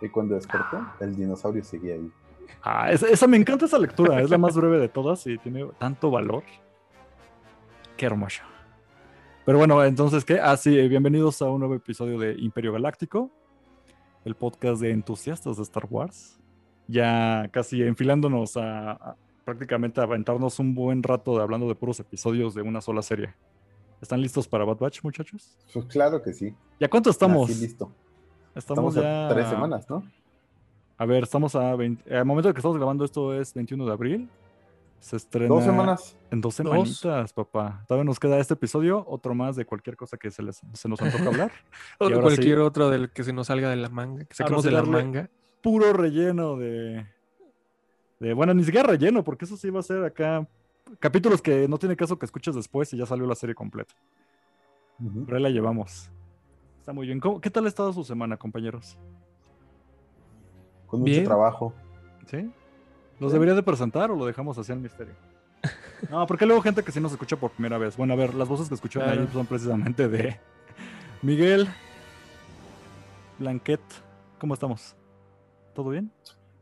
Y cuando despertó, el dinosaurio seguía ahí. Ah, esa, esa- me encanta esa lectura, es la más breve de todas y tiene tanto valor. Qué hermoso. Pero bueno, entonces, ¿qué? Ah, sí, bienvenidos a un nuevo episodio de Imperio Galáctico, el podcast de entusiastas de Star Wars. Ya casi enfilándonos a, a prácticamente aventarnos un buen rato de hablando de puros episodios de una sola serie. ¿Están listos para Bad Batch, muchachos? Pues claro que sí. ¿Ya cuánto estamos? Así listo. Estamos, Estamos ya a tres semanas, ¿no? A ver, estamos a 20. Al momento de que estamos grabando esto es 21 de abril. Se estrena. Dos semanas. En dos semanitas, papá. Todavía nos queda este episodio, otro más de cualquier cosa que se, les, se nos antoja hablar. O de cualquier sí. otro del que se nos salga de la manga, que sí de la manga. Puro relleno de. de. Bueno, ni siquiera relleno, porque eso sí va a ser acá. Capítulos que no tiene caso que escuches después y ya salió la serie completa. Ujú. Pero ahí la llevamos. Está muy bien. ¿Cómo- ¿Qué tal ha estado su semana, compañeros? Con mucho Bien. trabajo. ¿Sí? ¿Los Sí. debería de presentar o lo dejamos así en misterio? No, porque luego gente que sí nos escucha por primera vez. Bueno, a ver, las voces que escucharon ahí Claro. son precisamente de Miguel, Blanquet. ¿Cómo estamos? ¿Todo bien?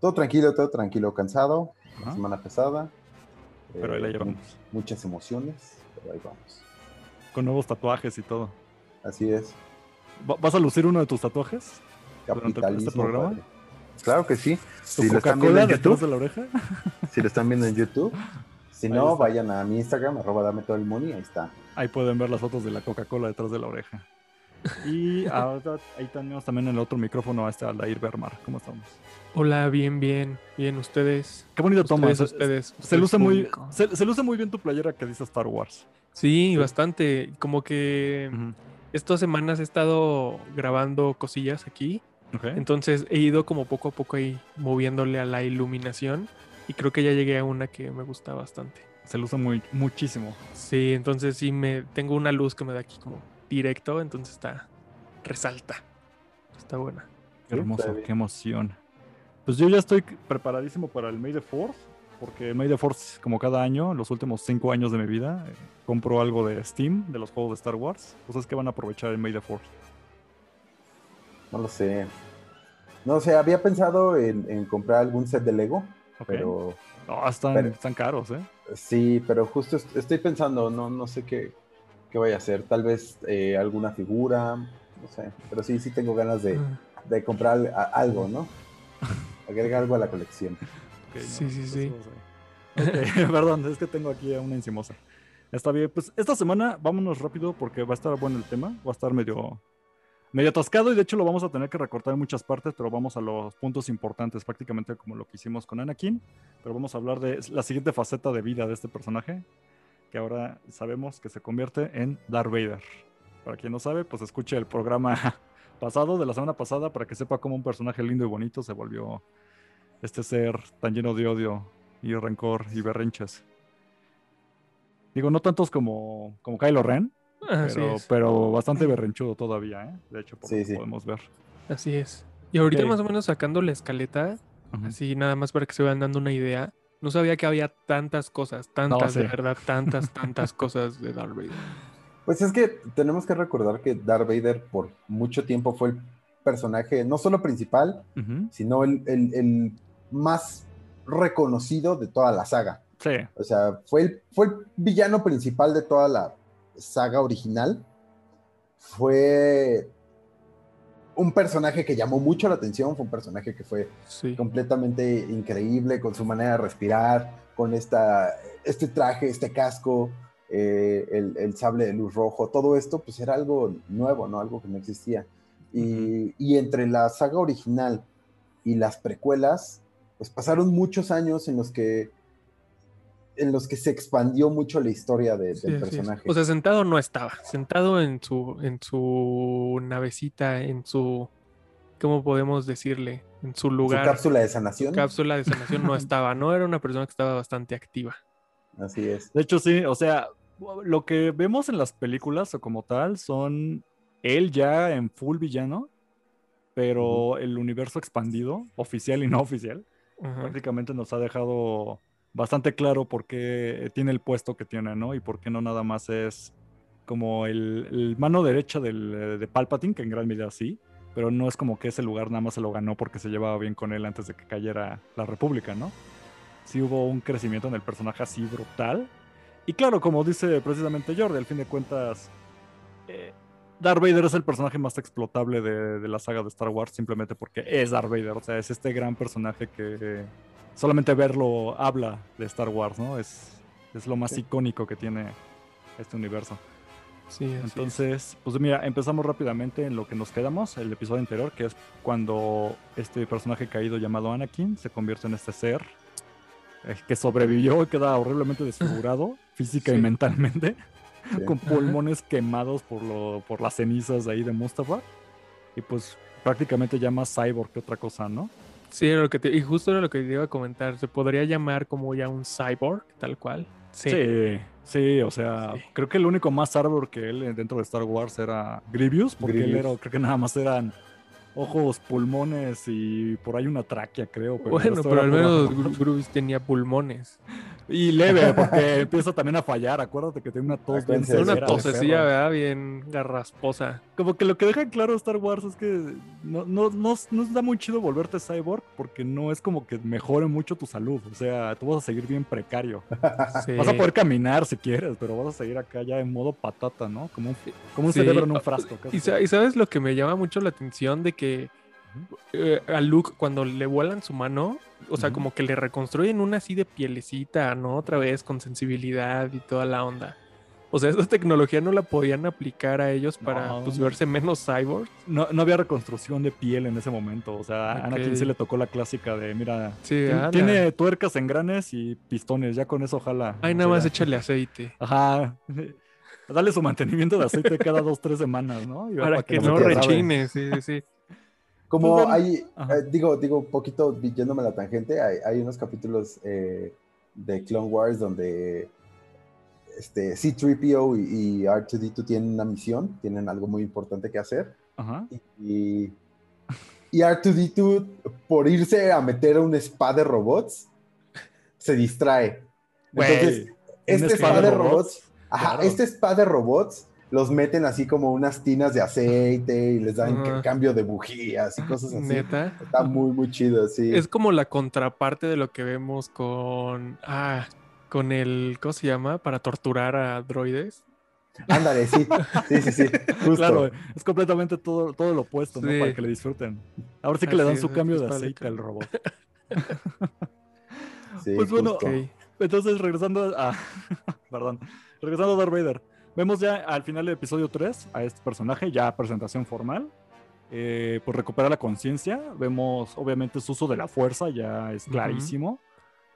Todo tranquilo, todo tranquilo, cansado. Ajá. Semana pesada. Pero ahí la eh, llevamos. Muchas emociones, pero ahí vamos. Con nuevos tatuajes y todo. Así es. ¿Va- ¿Vas a lucir uno de tus tatuajes? Durante este programa. padre. Claro que sí. ¿Tu Si lo están viendo Coca-Cola en YouTube, de la oreja? si lo están viendo en YouTube. Si Ahí no, está. vayan a mi Instagram, arroba dame todo el money, ahí está. Ahí pueden ver las fotos de la Coca-Cola detrás de la oreja. Y ahora ahí tenemos también en el otro micrófono a este Aldair Bermar. ¿Cómo estamos? Hola, bien, bien, bien, ustedes. Qué bonito Ustedes, tomas. ustedes. Se ustedes, luce, muy, se, se luce muy bien tu playera que dice Star Wars. Sí, bastante. Como que. Estas semanas he estado grabando cosillas aquí. Entonces he ido como poco a poco ahí moviéndole a la iluminación. Y creo que ya llegué a una que me gusta bastante. Se luce muy, muchísimo. Sí, entonces sí me tengo una luz que me da aquí como directo, entonces está resalta. Está buena. Qué hermoso, qué emoción. Pues yo ya estoy preparadísimo para el May the Fourth, porque May the Fourth, como cada año, los últimos cinco años de mi vida, eh, compro algo de Steam, de los juegos de Star Wars. Cosas que van a aprovechar el May the Fourth. No lo sé. No sé, había pensado en, en comprar algún set de Lego, pero No, están, pero- están caros, ¿eh? sí, pero justo est- estoy pensando, no, no sé qué, qué vaya a hacer. Tal vez eh, alguna figura, no sé. Pero sí, sí tengo ganas de, Ah, de comprar algo, ¿no? Agregar algo a la colección. Ok, Sí, sí, pues sí. perdón, es que tengo aquí a una encimosa. Está bien, pues esta semana vámonos rápido porque va a estar bueno el tema, va a estar medio, medio atascado y de hecho lo vamos a tener que recortar en muchas partes, pero vamos a los puntos importantes, prácticamente como lo que hicimos con Anakin, pero vamos a hablar de la siguiente faceta de vida de este personaje, que ahora sabemos que se convierte en Darth Vader. Para quien no sabe, pues escuche el programa pasado, de la semana pasada, para que sepa cómo un personaje lindo y bonito se volvió este ser tan lleno de odio y rencor y berrinches. Digo, no tantos como, como Kylo Ren, Así pero, es. pero bastante berrinchudo todavía, ¿eh? De hecho, por Sí, lo que sí. podemos ver. Así es. Y ahorita más o menos sacando la escaleta, así nada más para que se vayan dando una idea. No sabía que había tantas cosas, tantas, de sí. verdad, tantas, tantas cosas de Darth Vader. Pues es que tenemos que recordar que Darth Vader por mucho tiempo fue el personaje, no solo principal, sino el, el- el más reconocido de toda la saga. Sí, O sea, fue el, fue el villano principal de toda la saga original. Fue un personaje que llamó mucho la atención, fue un personaje que fue Sí. completamente increíble con su manera de respirar, con esta, este traje, este casco, eh, el, el sable de luz rojo, todo esto pues era algo nuevo, ¿no? Algo que no existía. Y, y entre la saga original y las precuelas, pues pasaron muchos años en los que en los que se expandió mucho la historia de- Sí, del personaje. O sea, sentado no estaba. Sentado en su, en su navecita, en su. ¿Cómo podemos decirle? En su su lugar. cápsula de sanación. cápsula de sanación no estaba, no era una persona que estaba bastante activa. Así es. de hecho sí, o sea, lo que vemos en las películas o como tal son él ya en full villano, pero el universo expandido, oficial y no oficial, Prácticamente nos ha dejado bastante claro por qué tiene el puesto que tiene, ¿no? Y por qué no nada más es como el, mano derecha eh, de Palpatine, que en gran medida sí, pero no es como que ese lugar nada más se lo ganó porque se llevaba bien con él antes de que cayera la República, ¿no? Sí hubo un crecimiento en el personaje así brutal. Y claro, como dice precisamente Jordi, al fin de cuentas, eh, Darth Vader es el personaje más explotable de, de, la saga de Star Wars simplemente porque es Darth Vader, o sea, es este gran personaje que solamente verlo habla de Star Wars, ¿no? Es, es lo más sí. icónico que tiene este universo. Sí, Entonces, es. pues mira, empezamos rápidamente en lo que nos quedamos, el episodio anterior, que es cuando este personaje caído llamado Anakin se convierte en este ser eh, que sobrevivió y queda horriblemente desfigurado física sí. y mentalmente, sí. con pulmones quemados por, lo, por las cenizas de ahí de Mustafa. Y pues prácticamente ya más cyborg que otra cosa, ¿no? Sí, era lo que te, y justo era lo que te iba a comentar. Se podría llamar como ya un cyborg, tal cual. Sí, sí, sí o sea, sí. creo que el único más cyborg que él dentro de Star Wars era Grievous, porque Grievous. él era, creo que nada más eran ojos, pulmones y por ahí una tráquea, creo. Pero bueno, pero al menos Grievous tenía pulmones. Y leve, porque empieza también a fallar. Acuérdate que tiene una tos bien Una tosecilla, ¿verdad? Bien garrasposa. Como que lo que deja claro Star Wars es que no, no, no, no da muy chido volverte cyborg porque no es como que mejore mucho tu salud. O sea, tú vas a seguir bien precario. Sí. Vas a poder caminar si quieres, pero vas a seguir acá ya en modo patata, ¿no? Como un, como un sí. cerebro en un frasco. Y, y sabes lo que me llama mucho la atención de que eh, a Luke cuando le vuelan su mano, o sea, uh -huh. como que le reconstruyen una así de pielecita, ¿no? Otra vez con sensibilidad y toda la onda. O sea, esa tecnología no la podían aplicar a ellos para no. pues, verse menos cyborg. No, no, había reconstrucción de piel en ese momento. O sea, okay. a Anakin se le tocó la clásica de, mira, sí, tiene, tuercas, engranes y pistones. Ya con eso ojalá. Ay, nada más échale aceite. Ajá. Dale su mantenimiento de aceite cada dos, tres semanas, ¿no? para, para, que, que no rechine, sí, sí. Como pues, hay, eh, digo, digo, un poquito yéndome a la tangente, hay, hay unos capítulos eh, de Clone Wars donde este, C-3PO y, y, R2-D2 tienen una misión, tienen algo muy importante que hacer. Ajá. Y, y R2-D2, por irse a meter a un spa de robots, se distrae. Entonces, Wey, este spa de robots, robots ajá, claro. este spa de robots los meten así como unas tinas de aceite y les dan cambio de bujías y cosas así. Neta. Está muy, muy chido, sí. Es como la contraparte de lo que vemos con. Ah, con el. ¿Cómo se llama? Para torturar a droides. Ándale, sí. Sí, sí, sí. Justo. Claro, es completamente todo, todo lo opuesto, sí. ¿no? Para que le disfruten. Ahora sí que así le dan su cambio de aceite al robot. sí, pues bueno, okay. entonces regresando a. perdón. Regresando a Darth Vader. Vemos ya al final del episodio 3 a este personaje, ya presentación formal. Eh, pues recupera la conciencia. Vemos, obviamente, su uso de la fuerza ya es clarísimo. Uh -huh.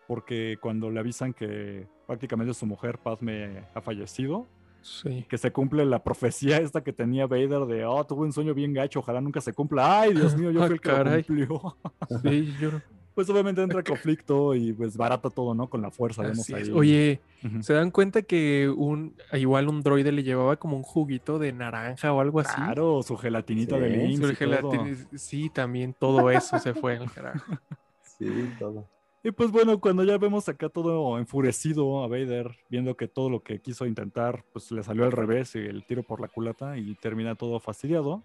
Porque cuando le avisan que prácticamente su mujer, Padme, ha fallecido, sí. que se cumple la profecía esta que tenía Vader de, oh, tuve un sueño bien gacho, ojalá nunca se cumpla. Ay, Dios mío, yo fui el que lo cumplió. sí, yo pues obviamente entra conflicto y pues barata todo, ¿no? Con la fuerza, vemos ahí. Oye, uh -huh. ¿se dan cuenta que un igual un droide le llevaba como un juguito de naranja o algo así? Claro, su gelatinita sí, de su gelatin... Sí, también todo eso se fue al carajo. Sí, todo. Y pues bueno, cuando ya vemos acá todo enfurecido a Vader, viendo que todo lo que quiso intentar, pues le salió al revés y el tiro por la culata y termina todo fastidiado.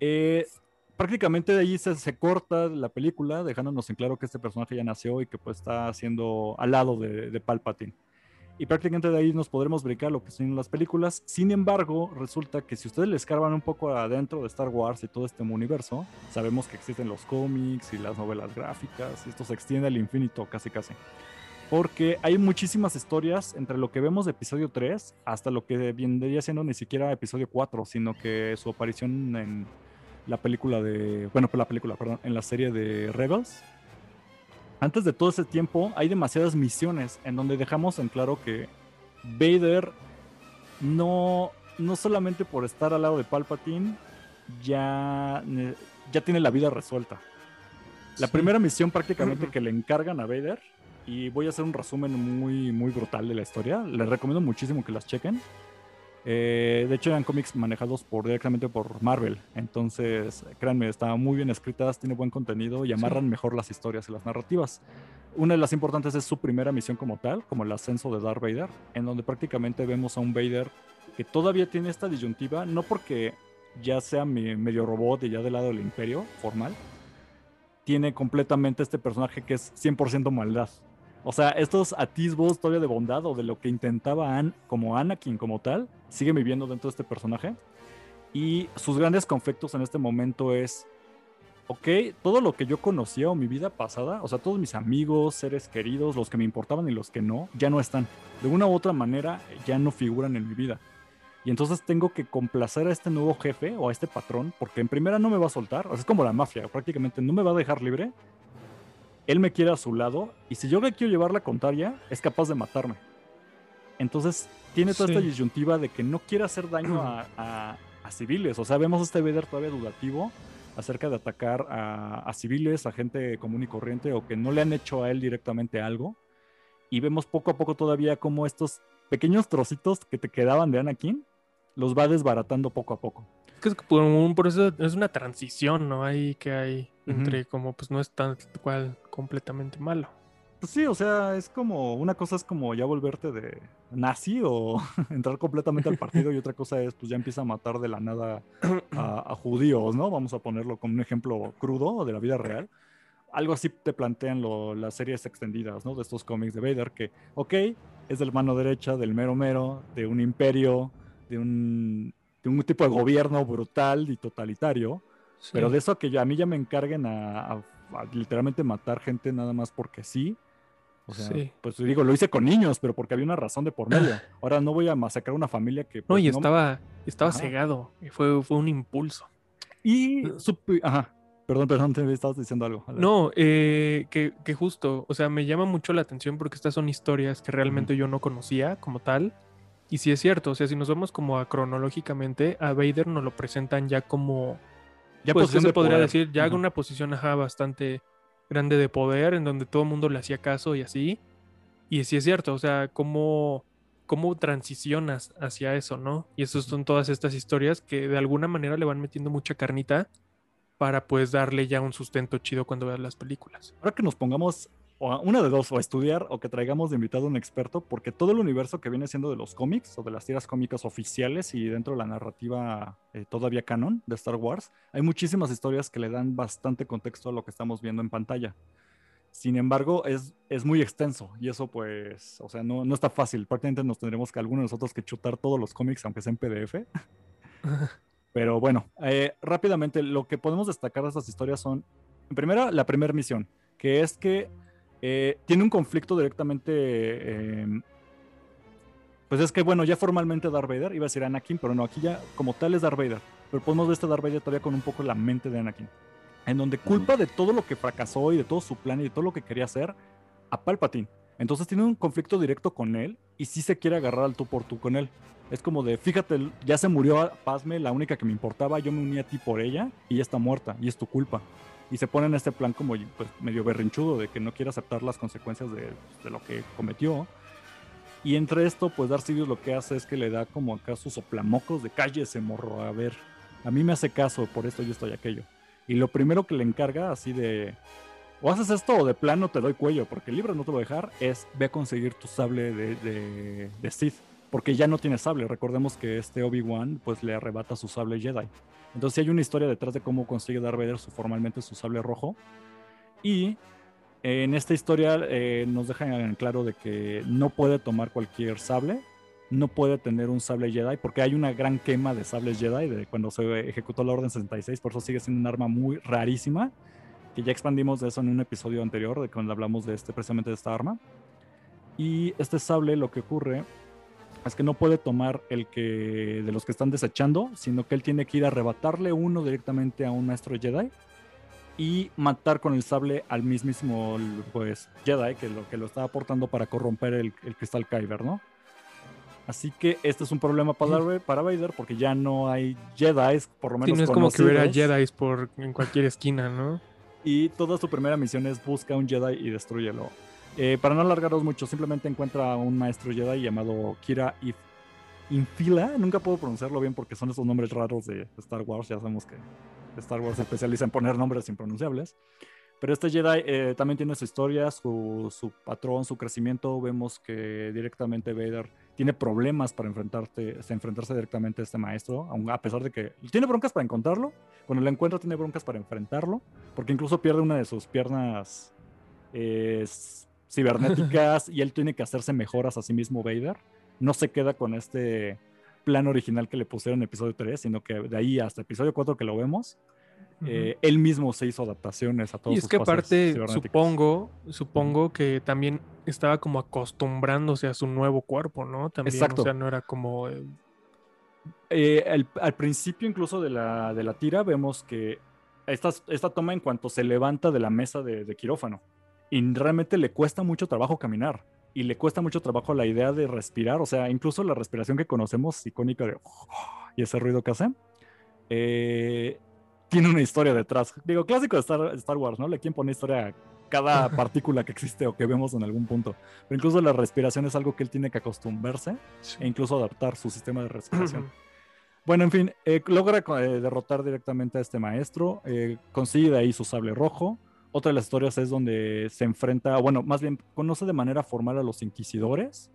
Eh, prácticamente de ahí se, se, corta la película, dejándonos en claro que este personaje ya nació y que pues está haciendo al lado de, de Palpatine. Y prácticamente de ahí nos podremos brincar lo que son las películas. Sin embargo, resulta que si ustedes le escarban un poco adentro de Star Wars y todo este universo, sabemos que existen los cómics y las novelas gráficas, esto se extiende al infinito casi casi. Porque hay muchísimas historias entre lo que vemos de episodio 3 hasta lo que vendría siendo ni siquiera episodio 4, sino que su aparición en la película de. Bueno, la película, perdón, en la serie de Rebels. Antes de todo ese tiempo, hay demasiadas misiones en donde dejamos en claro que Vader no, no solamente por estar al lado de Palpatine, ya, ya tiene la vida resuelta. La sí. primera misión prácticamente que le encargan a Vader, y voy a hacer un resumen muy, muy brutal de la historia, les recomiendo muchísimo que las chequen eh, de hecho, eran cómics manejados por, directamente por Marvel. Entonces, créanme, están muy bien escritas, tiene buen contenido y amarran sí. mejor las historias y las narrativas. Una de las importantes es su primera misión como tal, como el ascenso de Darth Vader, en donde prácticamente vemos a un Vader que todavía tiene esta disyuntiva, no porque ya sea mi medio robot y ya del lado del imperio formal, tiene completamente este personaje que es 100% maldad. O sea, estos atisbos todavía de bondad o de lo que intentaba An como Anakin como tal, sigue viviendo dentro de este personaje. Y sus grandes conflictos en este momento es, ok, todo lo que yo conocía o mi vida pasada, o sea, todos mis amigos, seres queridos, los que me importaban y los que no, ya no están. De una u otra manera, ya no figuran en mi vida. Y entonces tengo que complacer a este nuevo jefe o a este patrón, porque en primera no me va a soltar, es como la mafia, prácticamente no me va a dejar libre. Él me quiere a su lado, y si yo le quiero llevar la contraria, es capaz de matarme. Entonces tiene toda esta disyuntiva de que no quiere hacer daño a, civiles. O sea, vemos este Vader todavía dudativo acerca de atacar a, civiles, a gente común y corriente, o que no le han hecho a él directamente algo. Y vemos poco a poco todavía como estos pequeños trocitos que te quedaban de Anakin los va desbaratando poco a poco. Es que es por un proceso, es una transición, ¿no? Ahí que hay entre como, pues no es tan cual completamente malo. Pues sí, o sea, es como, una cosa es como ya volverte de nazi o entrar completamente al partido y otra cosa es, pues ya empieza a matar de la nada a, judíos, ¿no? Vamos a ponerlo como un ejemplo crudo de la vida real. Algo así te plantean las series extendidas, ¿no? De estos cómics de Vader, que, ok, es del mano derecha, del mero mero, de un imperio, de un, de un tipo de gobierno brutal y totalitario, pero de eso que a mí ya me encarguen a, literalmente matar gente nada más porque sí. O sea, pues digo, lo hice con niños, pero porque había una razón de por medio. Ahora no voy a masacrar una familia que... no, pues, y estaba, estaba cegado. Fue, fue un impulso. Y... Ajá. Perdón, perdón, te estabas diciendo algo. No, eh, que, que, justo, o sea, me llama mucho la atención porque estas son historias que realmente yo no conocía como tal. Y sí es cierto, o sea, si nos vemos como a cronológicamente, a Vader nos lo presentan ya como. Ya pues, se podría decir? Ya una posición ajá, bastante grande de poder, en donde todo el mundo le hacía caso y así. Y sí es cierto, o sea, cómo, cómo transicionas hacia eso, ¿no? Y esas son todas estas historias que de alguna manera le van metiendo mucha carnita para pues darle ya un sustento chido cuando veas las películas. Ahora que nos pongamos o una de dos, o estudiar o que traigamos de invitado a un experto, porque todo el universo que viene siendo de los cómics o de las tiras cómicas oficiales y dentro de la narrativa eh, todavía canon de Star Wars, hay muchísimas historias que le dan bastante contexto a lo que estamos viendo en pantalla. Sin embargo, es, es muy extenso y eso pues, o sea, no, no está fácil. Prácticamente nos tendremos que algunos de nosotros que chutar todos los cómics, aunque sea en PDF. Pero bueno, eh, rápidamente, lo que podemos destacar de estas historias son, en primera, la primera misión, que es que eh, tiene un conflicto directamente. Em, pues es que, bueno, ya formalmente Darth Vader, iba a decir Anakin, pero no, aquí ya como tal es Darth Vader. Pero podemos ver este Darth Vader todavía con un poco la mente de Anakin. En donde culpa de todo lo que fracasó y de todo su plan y de todo lo que quería hacer a Palpatine. Entonces tiene un conflicto directo con él y sí se quiere agarrar al tú por tú con él. Es como de, fíjate, ya se murió Pazme, la única que me importaba, yo me uní a ti por ella y ya está muerta y es tu culpa y se pone en este plan como pues, medio berrinchudo de que no quiere aceptar las consecuencias de, lo que cometió. Y entre esto, pues Darth Sidious lo que hace es que le da como acá sus soplamocos de cállese, morro, a ver, a mí me hace caso por esto y esto y aquello. Y lo primero que le encarga, así de, o haces esto o de plano te doy cuello, porque el libro no te lo va a dejar, es ve a conseguir tu sable de, de, de Sith, porque ya no tiene sable. Recordemos que este Obi-Wan pues le arrebata su sable Jedi. Entonces hay una historia detrás de cómo consigue Darth Vader su, formalmente su sable rojo. Y en esta historia eh, nos dejan en claro de que no puede tomar cualquier sable, no puede tener un sable Jedi, porque hay una gran quema de sables Jedi de cuando se ejecutó la Orden 66, por eso sigue siendo un arma muy rarísima, que ya expandimos de eso en un episodio anterior, de cuando hablamos de este, precisamente de esta arma. Y este sable lo que ocurre es que no puede tomar el que de los que están desechando, sino que él tiene que ir a arrebatarle uno directamente a un maestro Jedi y matar con el sable al mismísimo pues Jedi que lo que lo está aportando para corromper el, cristal Kyber, ¿no? Así que este es un problema para, para Vader porque ya no hay Jedi, por lo menos. no es como que hubiera Jedi por en cualquier esquina, ¿no? Y toda su primera misión es busca un Jedi y destruyelo. Eh, para no alargaros mucho, simplemente encuentra a un maestro Jedi llamado Kira Infila. Nunca puedo pronunciarlo bien porque son esos nombres raros de Star Wars. Ya sabemos que Star Wars se especializa en poner nombres impronunciables. Pero este Jedi eh, también tiene su historia, su, su, patrón, su crecimiento. Vemos que directamente Vader tiene problemas para enfrentarte, enfrentarse directamente a este maestro, a pesar de que tiene broncas para encontrarlo, cuando lo encuentra tiene broncas para enfrentarlo, porque incluso pierde una de sus piernas eh, cibernéticas y él tiene que hacerse mejoras a sí mismo Vader. No se queda con este plan original que le pusieron en episodio 3, sino que de ahí hasta episodio 4 que lo vemos, eh, él mismo se hizo adaptaciones a todos Y es que aparte, supongo, supongo que también estaba como acostumbrándose a su nuevo cuerpo, ¿no? También, Exacto. o sea, no era como... Eh, eh, al principio incluso de la, de la tira vemos que esta, esta toma en cuanto se levanta de la mesa de, quirófano y realmente le cuesta mucho trabajo caminar y le cuesta mucho trabajo la idea de respirar, o sea, incluso la respiración que conocemos icónica de y ese ruido que hace, eh, tiene una historia detrás. Digo, clásico de Star, Star Wars, ¿no? Le quien pone historia a cada partícula que existe o que vemos en algún punto. Pero incluso la respiración es algo que él tiene que acostumbrarse e incluso adaptar su sistema de respiración. bueno, en fin, eh, logra eh, derrotar directamente a este maestro, eh, consigue de ahí su sable rojo. Otra de las historias es donde se enfrenta, bueno, más bien conoce de manera formal a los inquisidores,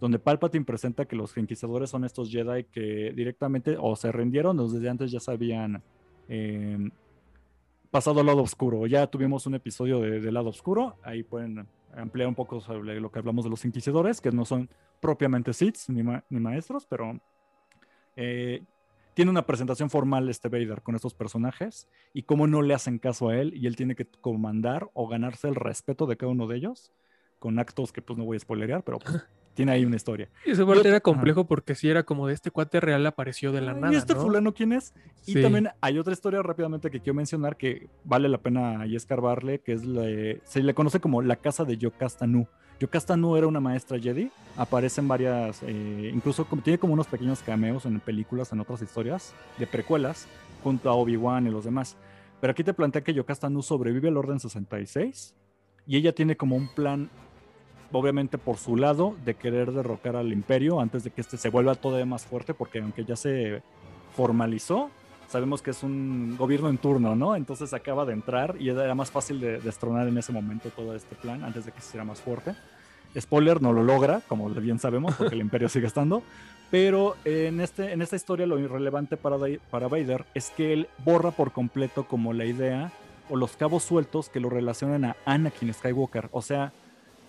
donde Palpatine presenta que los inquisidores son estos Jedi que directamente o se rindieron o desde antes ya sabían Em, pasado al lado oscuro. Ya tuvimos un episodio de, lado oscuro. Ahí pueden ampliar un poco sobre lo que hablamos de los inquisidores, que no son propiamente Sith ni, maestros, pero eh, tiene una presentación formal este Vader con estos personajes y cómo no le hacen caso a él y él tiene que comandar o ganarse el respeto de cada uno de ellos con actos que pues no voy a spoilerear, pero pues, tiene ahí una historia. Y ese parte era complejo porque si era como de este cuate real apareció de la nada. ¿Y este fulano quién es? Y también hay otra historia rápidamente que quiero mencionar que vale la pena ahí escarbarle, que es la, se le conoce como la casa de Yokastanu. Yokastanu era una maestra Jedi, aparece en varias, eh, incluso tiene como unos pequeños cameos en películas, en otras historias de precuelas, junto a Obi-Wan y los demás. Pero aquí te plantea que Yokastanu sobrevive al Orden 66 y ella tiene como un plan obviamente por su lado, de querer derrocar al imperio antes de que este se vuelva todavía más fuerte, porque aunque ya se formalizó, sabemos que es un gobierno en turno, ¿no? Entonces acaba de entrar y era más fácil de destronar en ese momento todo este plan antes de que se hiciera más fuerte. Spoiler, no lo logra, como bien sabemos, porque el imperio sigue estando. Pero en, este, en esta historia lo irrelevante para, para Vader es que él borra por completo como la idea o los cabos sueltos que lo relacionan a Anakin Skywalker. O sea,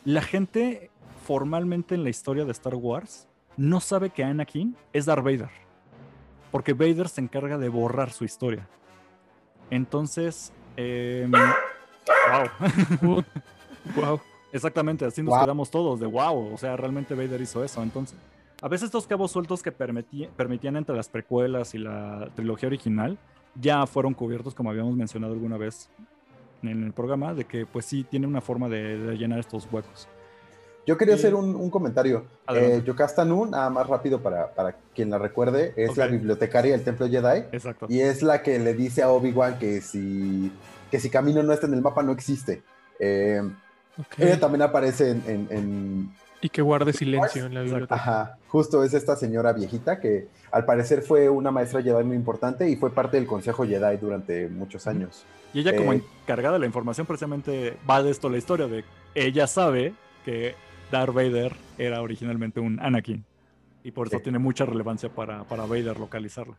la gente formalmente en la historia de Star Wars no sabe que Anakin es Darth Vader. Porque Vader se encarga de borrar su historia. Entonces, eh, wow. wow. Exactamente, así nos quedamos todos de wow. O sea, realmente Vader hizo eso. Entonces, a veces estos cabos sueltos que permitían entre las precuelas y la trilogía original ya fueron cubiertos, como habíamos mencionado alguna vez en el programa, de que pues sí tiene una forma de, llenar estos huecos. Yo quería hacer un, comentario. Eh, Yocasta Nu, nada más rápido para, para quien la recuerde, es la bibliotecaria del Templo Jedi. Exacto. Y es la que le dice a Obi-Wan que si, que si Camino no está en el mapa, no existe. Eh, ella también aparece en, Y que guarde silencio en la biblioteca. Ajá, justo es esta señora viejita que al parecer fue una maestra Jedi muy importante y fue parte del Consejo Jedi durante muchos años. Y ella como eh, encargada de la información precisamente va de esto la historia de ella sabe que Darth Vader era originalmente un Anakin y por eso tiene mucha relevancia para, para Vader localizarla.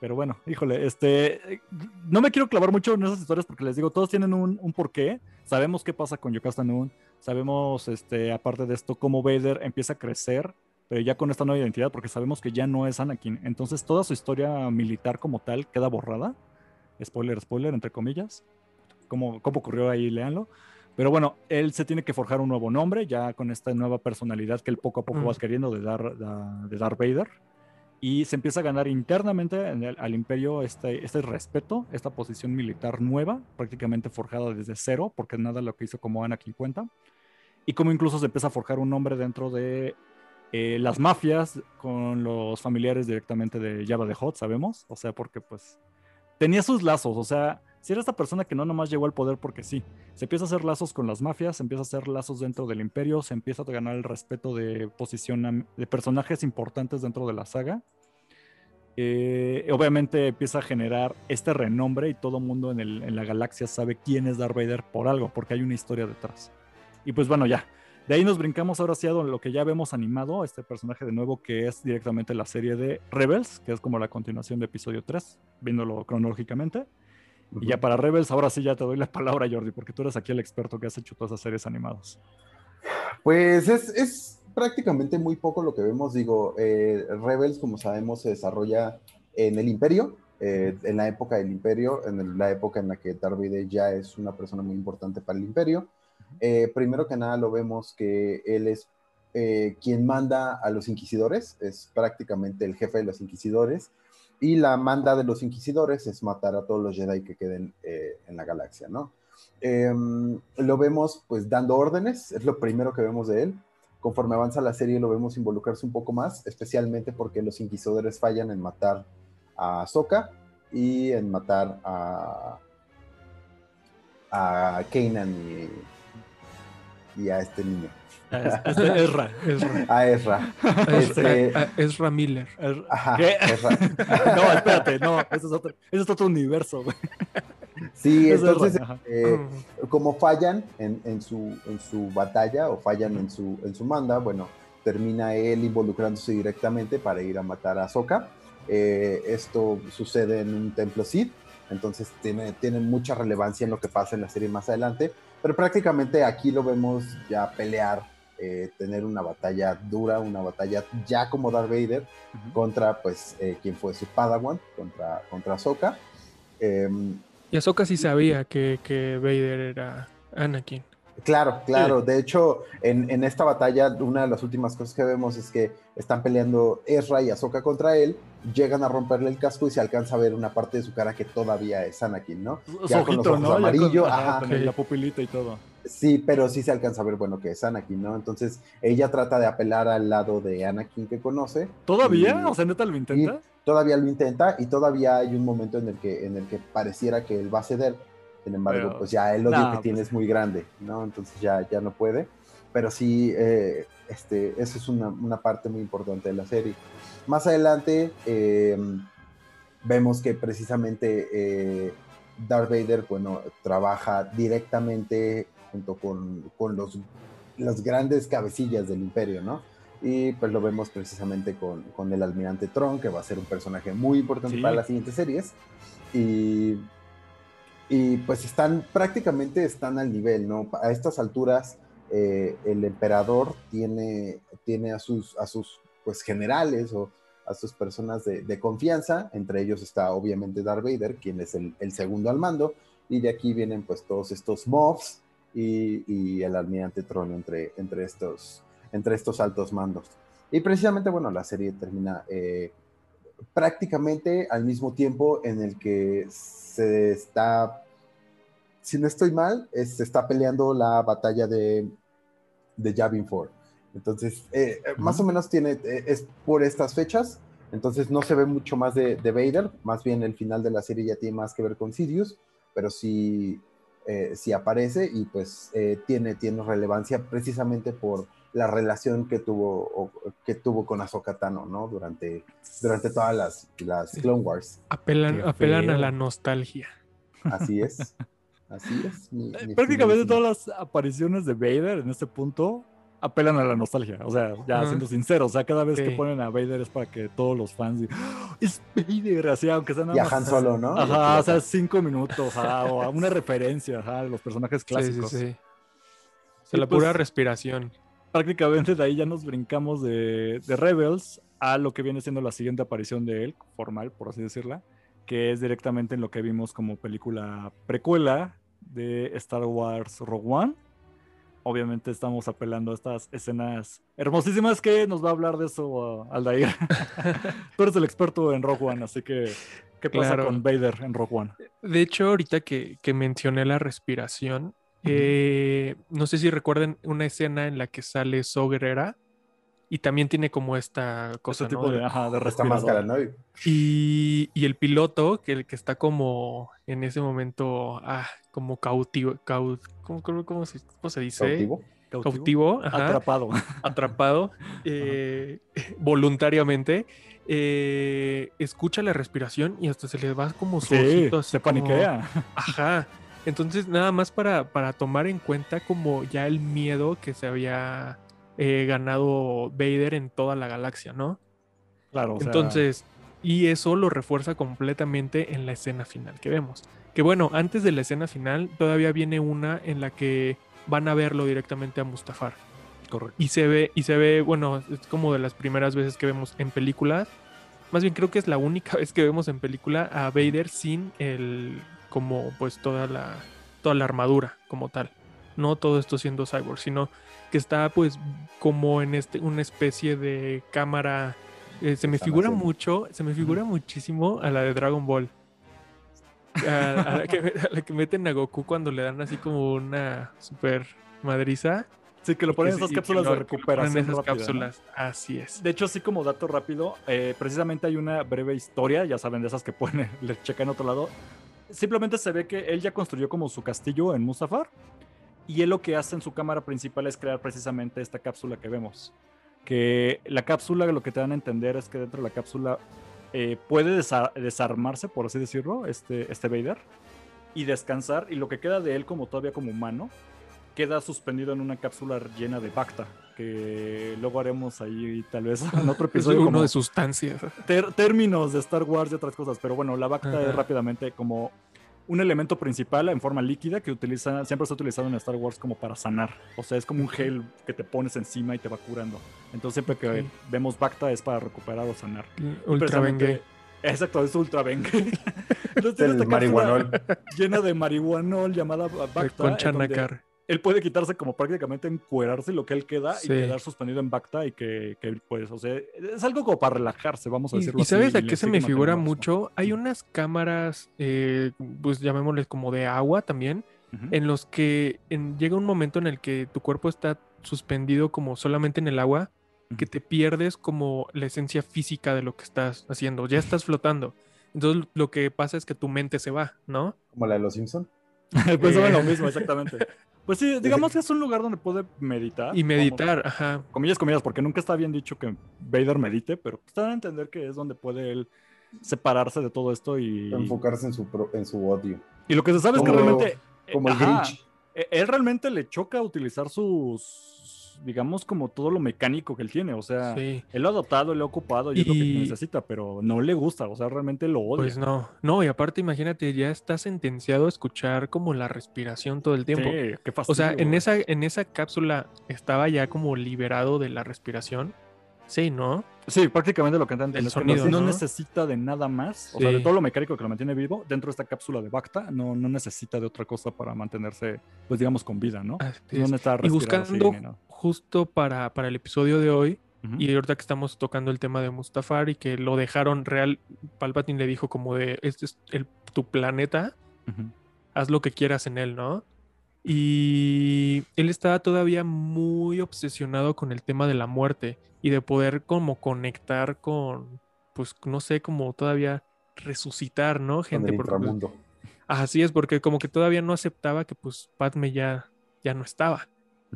Pero bueno, híjole, este, no me quiero clavar mucho en esas historias porque les digo, todos tienen un, un porqué. Sabemos qué pasa con Yokasta Noon, sabemos, este, aparte de esto, cómo Vader empieza a crecer, pero ya con esta nueva identidad, porque sabemos que ya no es Anakin. Entonces toda su historia militar como tal queda borrada Spoiler, spoiler, entre comillas. ¿Cómo, cómo ocurrió ahí? Leanlo. Pero bueno, él se tiene que forjar un nuevo nombre, ya con esta nueva personalidad que él poco a poco va queriendo de, dar, de, Darth Vader. Y se empieza a ganar internamente al imperio este, este respeto, esta posición militar nueva, prácticamente forjada desde cero, porque nada lo que hizo como Anakin cuenta. Y como incluso se empieza a forjar un nombre dentro de eh, las mafias con los familiares directamente de Java de Hot, sabemos. O sea, porque pues tenía sus lazos, o sea, si era esta persona que no nomás llegó al poder porque sí, se empieza a hacer lazos con las mafias, se empieza a hacer lazos dentro del imperio, se empieza a ganar el respeto de posición de personajes importantes dentro de la saga. Eh, obviamente empieza a generar este renombre y todo el mundo en, la galaxia sabe quién es Darth Vader por algo, porque hay una historia detrás. Y pues bueno, ya, De ahí nos brincamos ahora sí a lo que ya vemos animado, este personaje de nuevo que es directamente la serie de Rebels, que es como la continuación de episodio 3, viéndolo cronológicamente. Y ya para Rebels, ahora sí ya te doy la palabra, Jordi, porque tú eres aquí el experto que has hecho todas esas series animadas. Pues es, prácticamente muy poco lo que vemos. Digo, eh, Rebels, como sabemos, se desarrolla en el Imperio, eh, en la época del Imperio, en la época en la que Darth Vader ya es una persona muy importante para el Imperio. Eh, primero que nada lo vemos que él es eh, quien manda a los inquisidores, es prácticamente el jefe de los inquisidores, y la manda de los inquisidores es matar a todos los Jedi que queden eh, en la galaxia, ¿no? Em, lo vemos pues dando órdenes, es lo primero que vemos de él. Conforme avanza la serie lo vemos involucrarse un poco más, especialmente porque los inquisidores fallan en matar a Ahsoka y en matar a, a Kanan y a este niño. A este Ezra, A Ezra. Este... A Ezra Miller. Ajá, ¿Qué? no, espérate, no, ese es otro, ese es otro universo. Sí, entonces, eh, como fallan en, en, su, en su batalla o fallan en su, en su manda, bueno, termina él involucrándose directamente para ir a matar a Soka. Eh, esto sucede en un templo Sith, entonces tiene, tiene mucha relevancia en lo que pasa en la serie más adelante. Pero prácticamente aquí lo vemos ya pelear, eh, tener una batalla dura, una batalla ya como Darth Vader contra, pues, eh, quien fue su Padawan, contra, contra Ahsoka. Em, y Ahsoka sí sabía que, que Vader era Anakin. Claro, claro. De hecho, en, en, esta batalla, una de las últimas cosas que vemos es que están peleando Ezra y Ahsoka contra él, llegan a romperle el casco y se alcanza a ver una parte de su cara que todavía es Anakin, ¿no? Ya con los ojos ¿no? amarillo, ajá, la pupilita y todo. Sí, pero sí se alcanza a ver, bueno, que es Anakin, ¿no? Entonces, ella trata de apelar al lado de Anakin que conoce. ¿Todavía? o sea, neta lo intenta. Todavía lo intenta y todavía hay un momento en el que, en el que pareciera que él va a ceder sin embargo, pues ya el odio que tiene pues es muy grande, ¿no? Entonces ya, ya no puede. Pero sí, eh, este, eso es una, una, parte muy importante de la serie. Más adelante em, vemos que precisamente eh, Darth Vader, bueno, trabaja directamente junto con, con los, las grandes cabecillas del imperio, ¿no? Y pues lo vemos precisamente con, con el almirante Tron, que va a ser un personaje muy importante para las siguientes series. Y y pues están prácticamente están al nivel, ¿no? A estas alturas eh, el emperador tiene, tiene a sus, a sus pues, generales o a sus personas de, confianza, entre ellos está obviamente Darth Vader, quien es el, segundo al mando, y de aquí vienen pues todos estos mobs y, el almirante Tron entre, entre, estos, entre estos altos mandos. Y precisamente, bueno, la serie termina eh, prácticamente al mismo tiempo en el que se está, si no estoy mal, se está peleando la batalla de, de Yavin 4. Entonces, eh, eh, más o menos tiene, eh, es por estas fechas, entonces no se ve mucho más de, de, Vader, más bien el final de la serie ya tiene más que ver con Sidious, pero sí, sí aparece y pues tiene, tiene relevancia precisamente por la relación que tuvo, que tuvo con Ahsoka Tano, ¿no? Durante, durante todas las, las Clone Wars. Apelan, apelan a la nostalgia. Así es. Así es. Eh, prácticamente todas las apariciones de Vader en este punto apelan a la nostalgia. O sea, ya siendo sincero, o sea, cada vez que ponen a Vader es para que todos los fans digan, ¡Ah! es Vader, así, aunque sean nada más. solo, ¿no? Ajá, o sea, cinco minutos, ajá, o a una referencia, ajá, de los personajes clásicos. Sí, sí, sí. O sea, la pura pues, respiración prácticamente de ahí ya nos brincamos de, Rebels a lo que viene siendo la siguiente aparición de él, formal, por así decirla, que es directamente en lo que vimos como película precuela de Star Wars Rogue One. Obviamente estamos apelando a estas escenas hermosísimas que nos va a hablar de eso uh, Aldair. Tú eres el experto en Rogue One, así que ¿qué pasa con Vader en Rogue One? De hecho, ahorita que, que mencioné la respiración, eh, no sé si recuerden una escena en la que sale So Guerrera y también tiene como esta cosa este tipo de, ajá, de esta máscara, ¿no? Y, y, el piloto, que, el que está como en ese momento, ah, como cautivo, caut, ¿cómo, cómo, se, ¿cómo, se, dice? Cautivo. Cautivo, atrapado. Atrapado, eh, voluntariamente. Eh, escucha la respiración y hasta se le va como su sí, se paniquea. Ajá. Entonces, nada más para, para tomar en cuenta como ya el miedo que se había eh, ganado Vader en toda la galaxia, ¿no? Claro. o sea, Entonces, y eso lo refuerza completamente en la escena final que vemos. Que bueno, antes de la escena final todavía viene una en la que van a verlo directamente a Mustafar. correcto. Y se ve, y se ve, bueno, es como de las primeras veces que vemos en películas. Más bien creo que es la única vez que vemos en película a Vader sin el, como pues toda la, toda la armadura como tal. No todo esto siendo cyborg, sino que está pues como en este, una especie de cámara. eh, se me figura haciendo. mucho, se me figura muchísimo a la de Dragon Ball. A, a la que, a la que meten a Goku cuando le dan así como una super madriza. Sí, que lo ponen en esas cápsulas de ponen recuperación. en esas rápida, ¿no? cápsulas. Así es. De hecho, así como dato rápido, eh, precisamente hay una breve historia, ya saben, de esas que pueden le checar en otro lado. Simplemente se ve que él ya construyó como su castillo en Mustafar. Y él lo que hace en su cámara principal es crear precisamente esta cápsula que vemos. Que la cápsula, lo que te dan a entender es que dentro de la cápsula eh, puede desa- desarmarse, por así decirlo, este, este Vader. Y descansar. Y lo que queda de él como todavía como humano, queda suspendido en una cápsula llena de Bacta. Que luego haremos ahí tal vez en otro episodio. uno como de sustancias. ter- términos de Star Wars y otras cosas. Pero bueno, la Bacta Ajá. es rápidamente como un elemento principal en forma líquida que utiliza, siempre se ha utilizado en Star Wars como para sanar. O sea, es como un gel que te pones encima y te va curando. Entonces siempre que vemos Bacta es para recuperar o sanar. Ultra Bengue. Exacto, es ultra Bengue. Entonces Es tiene esta marihuanol. llena de marihuanol llamada Bacta. Con Chanacar. Él puede quitarse como prácticamente encuerarse lo que él queda Sí. y quedar suspendido en Bacta y que, que pues, o sea, es algo como para relajarse, vamos a Y, decirlo y así. sabes a qué se me figura mucho? Hay unas cámaras, eh, pues llamémosles como de agua también, en los que en- llega un momento en el que tu cuerpo está suspendido como solamente en el agua, que te pierdes como la esencia física de lo que estás haciendo, ya estás flotando. Entonces lo que pasa es que tu mente se va, ¿no? Como la de los Simpson. pues Eh. lo mismo, exactamente. Pues sí, digamos que es un lugar donde puede meditar. Y meditar, ajá. comillas, comillas, porque nunca está bien dicho que Vader medite, pero pues, te dan a entender que es donde puede él separarse de todo esto y, Enfocarse en su, pro- en su odio. y lo que se sabe es que realmente... eh, Como el ajá, Grinch. eh, Él realmente le choca utilizar sus, digamos, como todo lo mecánico que él tiene, o sea... Sí. Él lo ha adoptado, lo ha ocupado y, es lo que necesita, pero no le gusta, o sea, realmente lo odia. Pues no, no, y aparte imagínate, ya está sentenciado a escuchar como la respiración todo el tiempo. Sí, qué O sea, fastidio, en esa, en esa cápsula estaba ya como liberado de la respiración. Sí, ¿no? Sí, prácticamente lo que es que sonido, no, necesita de nada más, o sea, de todo lo mecánico que lo mantiene vivo, dentro de esta cápsula de Bacta, no, no necesita de otra cosa para mantenerse, pues digamos, con vida, ¿no? Y así buscando justo para, para el episodio de hoy, y ahorita que estamos tocando el tema de Mustafar y que lo dejaron real, Palpatine le dijo como de, este es el, tu planeta, haz lo que quieras en él, ¿no? Y él estaba todavía muy obsesionado con el tema de la muerte y de poder como conectar con, pues no sé, como todavía resucitar, ¿no? Gente, el porque, pues, inframundo. así es, porque como que todavía no aceptaba que pues Padme ya, ya no estaba.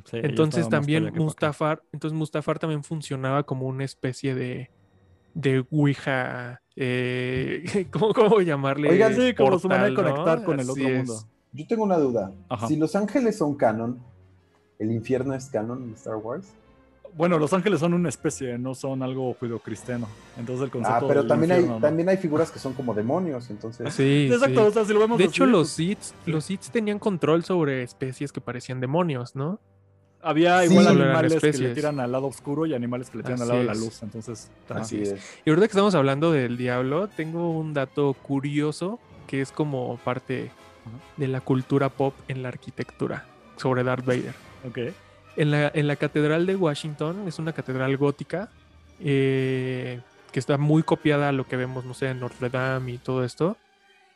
Sí, Entonces estaba también. Mustafar, entonces Mustafar también funcionaba como una especie de, de Ouija, eh, ¿cómo, cómo llamarle? Oigan, sí, como su manera de conectar con el Así otro es. mundo. Yo tengo una duda. Ajá. Si los ángeles son canon, ¿el infierno es canon en Star Wars? Bueno, los ángeles son una especie, no son algo judeocristiano. Entonces el concepto Ah, pero del también hay, infierno, ¿no? también hay figuras que son como demonios, entonces. Sí, Exacto, sí. o sea, si lo vemos De así, hecho, los pues, Sith, los Sith tenían control sobre especies que parecían demonios, ¿no? había Sí. igual animales que le tiran al lado oscuro y animales que le tiran al lado de la luz. Entonces, ajá. Así es. es. Y ahorita que estamos hablando del diablo, tengo un dato curioso que es como parte de la cultura pop en la arquitectura sobre Darth Vader. En la, en la Catedral de Washington, es una catedral gótica eh, que está muy copiada a lo que vemos, no sé, en Notre Dame y todo esto.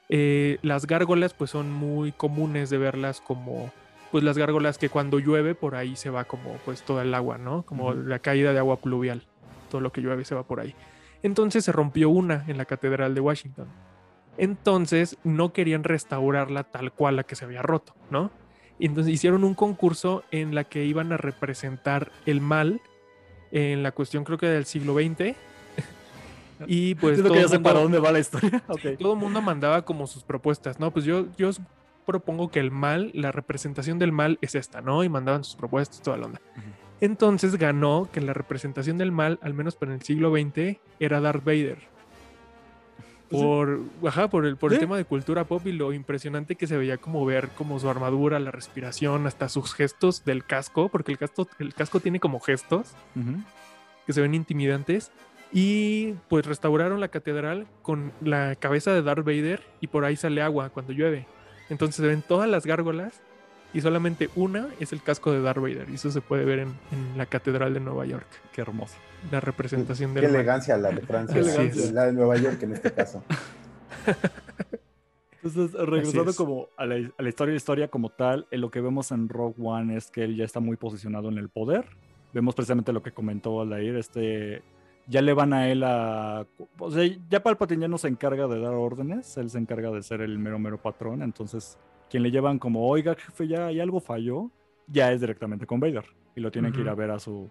Eh, las gárgolas pues son muy comunes de verlas como pues las gárgolas que cuando llueve por ahí se va como pues toda el agua, ¿no? Como la caída de agua pluvial. Todo lo que llueve se va por ahí. Entonces se rompió una en la Catedral de Washington. Entonces no querían restaurarla tal cual la que se había roto, ¿no? Y entonces hicieron un concurso en la que iban a representar el mal en la cuestión creo que del siglo XX. y pues todo que ya sé mundo- para dónde va la historia. Todo el mundo mandaba como sus propuestas, ¿no? Pues yo, yo propongo que el mal, la representación del mal es esta, ¿no? Y mandaban sus propuestas, toda la onda. Entonces ganó que la representación del mal, al menos para el siglo XX, era Darth Vader. Pues. Por, ajá, por el, por el tema de cultura pop y lo impresionante que se veía como ver como su armadura, la respiración, hasta sus gestos del casco, porque el casco, el casco tiene como gestos que se ven intimidantes. Y pues restauraron la catedral con la cabeza de Darth Vader y por ahí sale agua cuando llueve. Entonces se ven todas las gárgolas y solamente una es el casco de Darth Vader. Y eso se puede ver en, en la catedral de Nueva York. Qué hermoso. La representación Qué del mal. elegancia la de Francia, Qué la- elegancia. la de Nueva York en este caso. Entonces, regresando es. como a la, a la historia de historia como tal, en lo que vemos en Rogue One es que él ya está muy posicionado en el poder. Vemos precisamente lo que comentó Aldair, este ya le van a él a o sea, ya Palpatine ya no se encarga de dar órdenes, él se encarga de ser el mero mero patrón, entonces quien le llevan como, "Oiga, jefe, ya hay algo falló", ya es directamente con Vader y lo tienen que ir a ver a su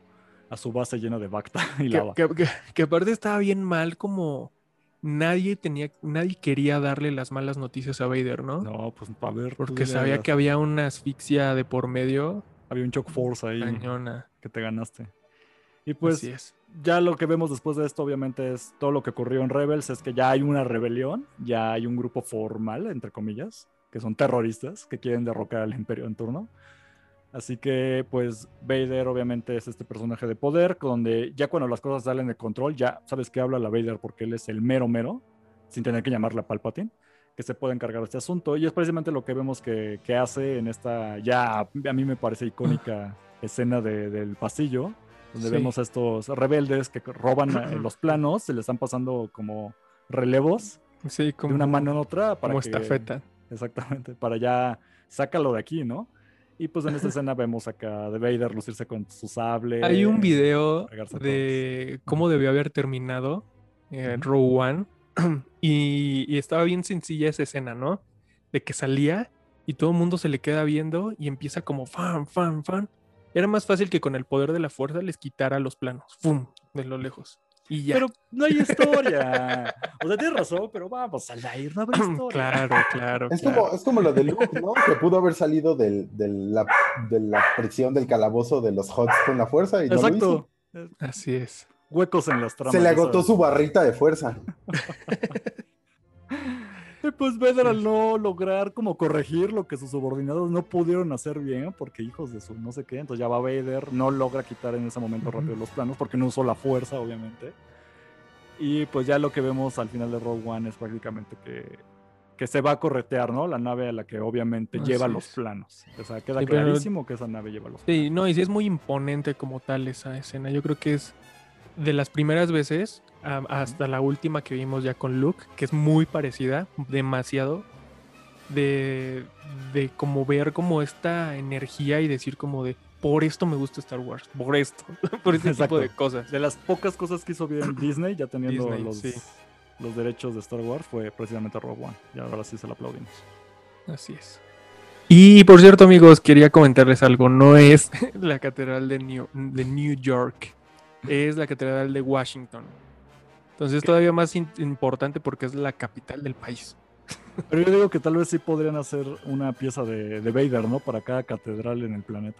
a su base llena de Bacta y Que, lava. que- que- que aparte estaba bien mal como nadie tenía, nadie quería darle las malas noticias a Vader, ¿no? No, pues a ver, tú Porque sabía que había una asfixia de por medio había un shock force ahí cañona. que te ganaste. Y pues Así es. ya lo que vemos después de esto, obviamente, es todo lo que ocurrió en Rebels, es que ya hay una rebelión, ya hay un grupo formal, entre comillas, que son terroristas, que quieren derrocar al imperio en turno. Así que, pues, Vader obviamente es este personaje de poder, donde ya cuando las cosas salen de control, ya sabes que habla la Vader porque él es el mero mero, sin tener que llamarle a Palpatine, que se puede encargar de este asunto. Y es precisamente lo que vemos que, que hace en esta, ya a mí me parece icónica escena de- del pasillo, donde Sí. vemos a estos rebeldes que roban eh, los planos, se le están pasando como relevos Sí, como, de una mano en otra para como que- estafeta. Exactamente, para ya sácalo de aquí, ¿no? Y pues en esta escena vemos acá de Vader lucirse con su sable. Hay un video de cómo debió haber terminado eh. Rogue One y, y estaba bien sencilla esa escena, ¿no? De que salía y todo el mundo se le queda viendo y empieza como fan, fan, fan. Era más fácil que con el poder de la fuerza les quitara los planos, ¡fum! de lo lejos. Y ya. Pero no hay historia. o sea, tienes razón, pero vamos, Aldair, no habrá historia. claro, claro. Es claro. como, es como lo de Luke, ¿no? Que pudo haber salido del, del- la, de la prisión del calabozo de los Hots con la fuerza y no lo Exacto. hizo. Así es. Huecos en las tramas. Se le agotó sabes. su barrita de fuerza. Y pues Vader al no lograr como corregir lo que sus subordinados no pudieron hacer bien, porque hijos de su no sé qué, entonces ya va Vader, no logra quitar en ese momento rápido los planos, porque no usó la fuerza, obviamente. Y pues ya lo que vemos al final de Rogue One es prácticamente que, que se va a corretear, ¿no? La nave a la que obviamente Así lleva los es. planos. O sea, queda Sí, pero- clarísimo que esa nave lleva los planos. Sí, no, y sí es muy imponente como tal esa escena. Yo creo que es de las primeras veces a- hasta la última que vimos ya con Luke, que es muy parecida, demasiado, de, de como ver como esta energía y decir como de, por esto me gusta Star Wars, por esto, por este Exacto. tipo de cosas. De las pocas cosas que hizo bien Disney, ya teniendo Disney, los, sí. los derechos de Star Wars, fue precisamente Rogue One. Y ahora sí se la aplaudimos. Así es. Y por cierto, amigos, quería comentarles algo. No es la catedral de New, de New York, es la catedral de Washington. Entonces, todavía más importante porque es la capital del país. Pero yo digo que tal vez sí podrían hacer una pieza de, de Vader, ¿no? Para cada catedral en el planeta.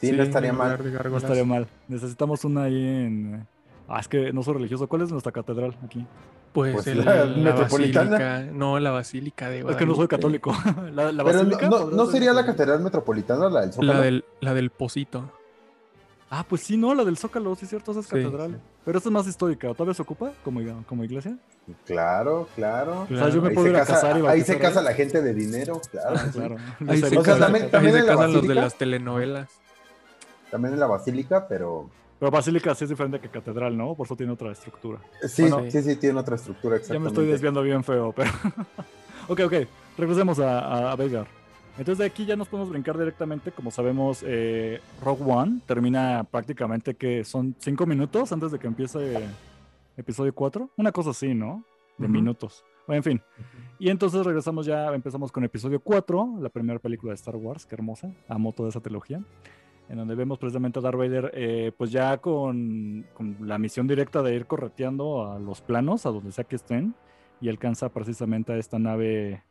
Sí, no estaría mal. No estaría mal. Necesitamos una ahí en... Ah, es que no soy religioso. ¿Cuál es nuestra catedral aquí? Pues, Pues el- la la, metropolitana. basílica. No, la basílica de Es que no soy Guadalupe. católico. la, la Pero no, basílica no- podría no ser sería la catedral metropolitana la del Zócalo. La del, la del Pocito. Ah, pues sí, no, la del Zócalo, sí es cierto, esa es Sí, catedral. sí. Pero esta es más histórica. ¿Todavía se ocupa como, como iglesia? Claro, claro. O sea, yo me Ahí, puedo se ir a casa, casar y ahí se casa ahí. la gente de dinero, claro. Ah, claro. Ahí se, o sea, casan- también- ahí se casan los de basílica. las telenovelas. También en la basílica, pero Pero basílica sí es diferente que catedral, ¿no? Por eso tiene otra estructura. sí, Bueno, sí, sí, tiene otra estructura Ya exactamente. me estoy desviando bien feo, pero. ok, ok. Regresemos a, a. Entonces de aquí ya nos podemos brincar directamente. Como sabemos, eh, Rogue One termina prácticamente que son cinco minutos antes de que empiece episodio 4. Una cosa así, ¿no? De minutos. Bueno, en fin. Y entonces regresamos ya, empezamos con episodio 4, la primera película de Star Wars, qué hermosa. Amo toda esa trilogía. En donde vemos precisamente a Darth Vader, eh, pues ya con, con la misión directa de ir correteando a los planos, a donde sea que estén, y alcanza precisamente a esta nave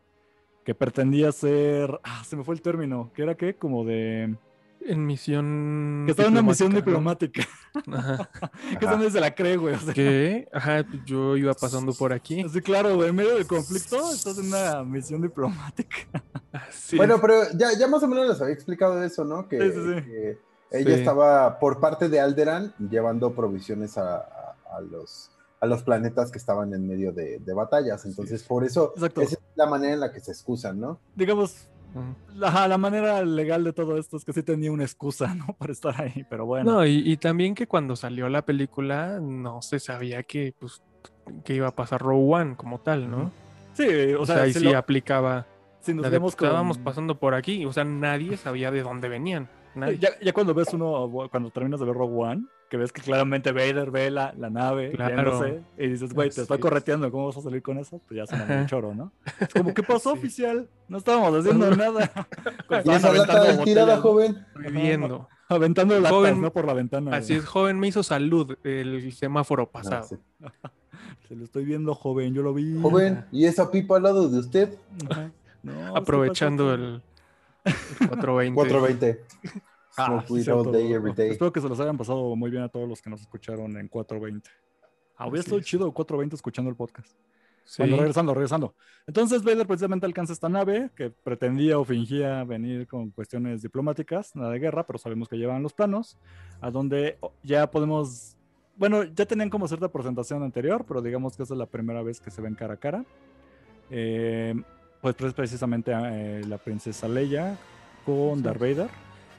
que pretendía ser, ah, se me fue el término, que era qué, como de... En misión. Que estaba en una misión diplomática. Ajá. que es donde se la cree, güey. o sea. ¿Qué? Ajá, pues yo iba pasando por aquí. Sí, claro, güey. En medio del conflicto estás en una misión diplomática. Así Bueno, es. pero ya, ya más o menos les había explicado eso, ¿no? Que, Sí, sí, sí. que ella Sí. estaba por parte de Alderan llevando provisiones a, a- a los, a los planetas que estaban en medio de, de batallas. Entonces, por eso, Exacto. esa es la manera en la que se excusan, ¿no? Digamos, la, la manera legal de todo esto es que sí tenía una excusa, ¿no? Para estar ahí, pero bueno. No, y, y también que cuando salió la película no se sabía que, pues, que iba a pasar Rogue One como tal, ¿no? Sí, o, O sea, sea, ahí si, sí lo- aplicaba. si nos la de, vemos pues, estábamos con- pasando por aquí, o sea, nadie sabía de dónde venían. Nadie. Ya, ya cuando ves uno, cuando terminas de ver Rogue One, que ves que claramente Vader ve la, la nave, Claro. yéndose, y dices, güey, te Así estoy es. correteando, ¿cómo vas a salir con eso? Pues ya muy Ajá. choro, ¿no? Es como, ¿qué pasó, Sí. oficial? No estábamos haciendo nada. Y esa lata de tirada, joven. Viviendo. Aventando latas, Joven, ¿no? Por la ventana. Así güey. es, joven, me hizo salud el semáforo Ah, pasado. sí. Se lo estoy viendo, joven, yo lo vi. Joven, ¿y esa pipa al lado de usted? No, Aprovechando el 420. 420. Ah, sí, cierto. day, every day. Espero que se los hayan pasado muy bien a todos los que nos escucharon en 420. Ah, Así estado es. chido 420 escuchando el podcast. Sí. Bueno, regresando, regresando. Entonces Vader precisamente alcanza esta nave que pretendía o fingía venir con cuestiones diplomáticas, nada de guerra, pero sabemos que llevan los planos, a donde oh, ya podemos, bueno, ya tenían como cierta presentación anterior, pero digamos que esa es la primera vez que se ven cara a cara. Eh, pues pre- precisamente eh, la princesa Leia con. Darth Vader.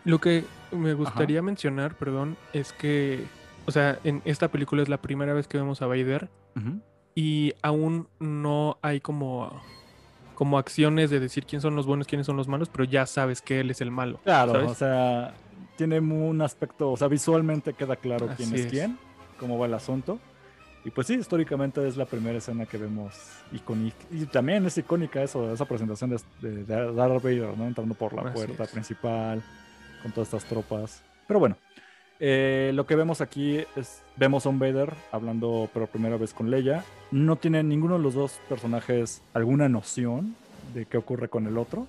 Lo que me gustaría mencionar, perdón, es que, o sea, en esta película es la primera vez que vemos a Vader y aún no hay como, como acciones de decir quién son los buenos, quiénes son los malos, pero ya sabes que él es el malo. Claro, ¿sabes? o sea, tiene un aspecto, o sea, visualmente queda claro quién es, es. quién, cómo va el asunto. Y pues sí, históricamente es la primera escena que vemos icónica. Y también es icónica eso, esa presentación de, de- de Darth Vader, ¿no? Entrando por la Así puerta es. principal, con todas estas tropas. Pero bueno, eh, lo que vemos aquí es, vemos a un Vader hablando por primera vez con Leia. No tiene ninguno de los dos personajes alguna noción de qué ocurre con el otro.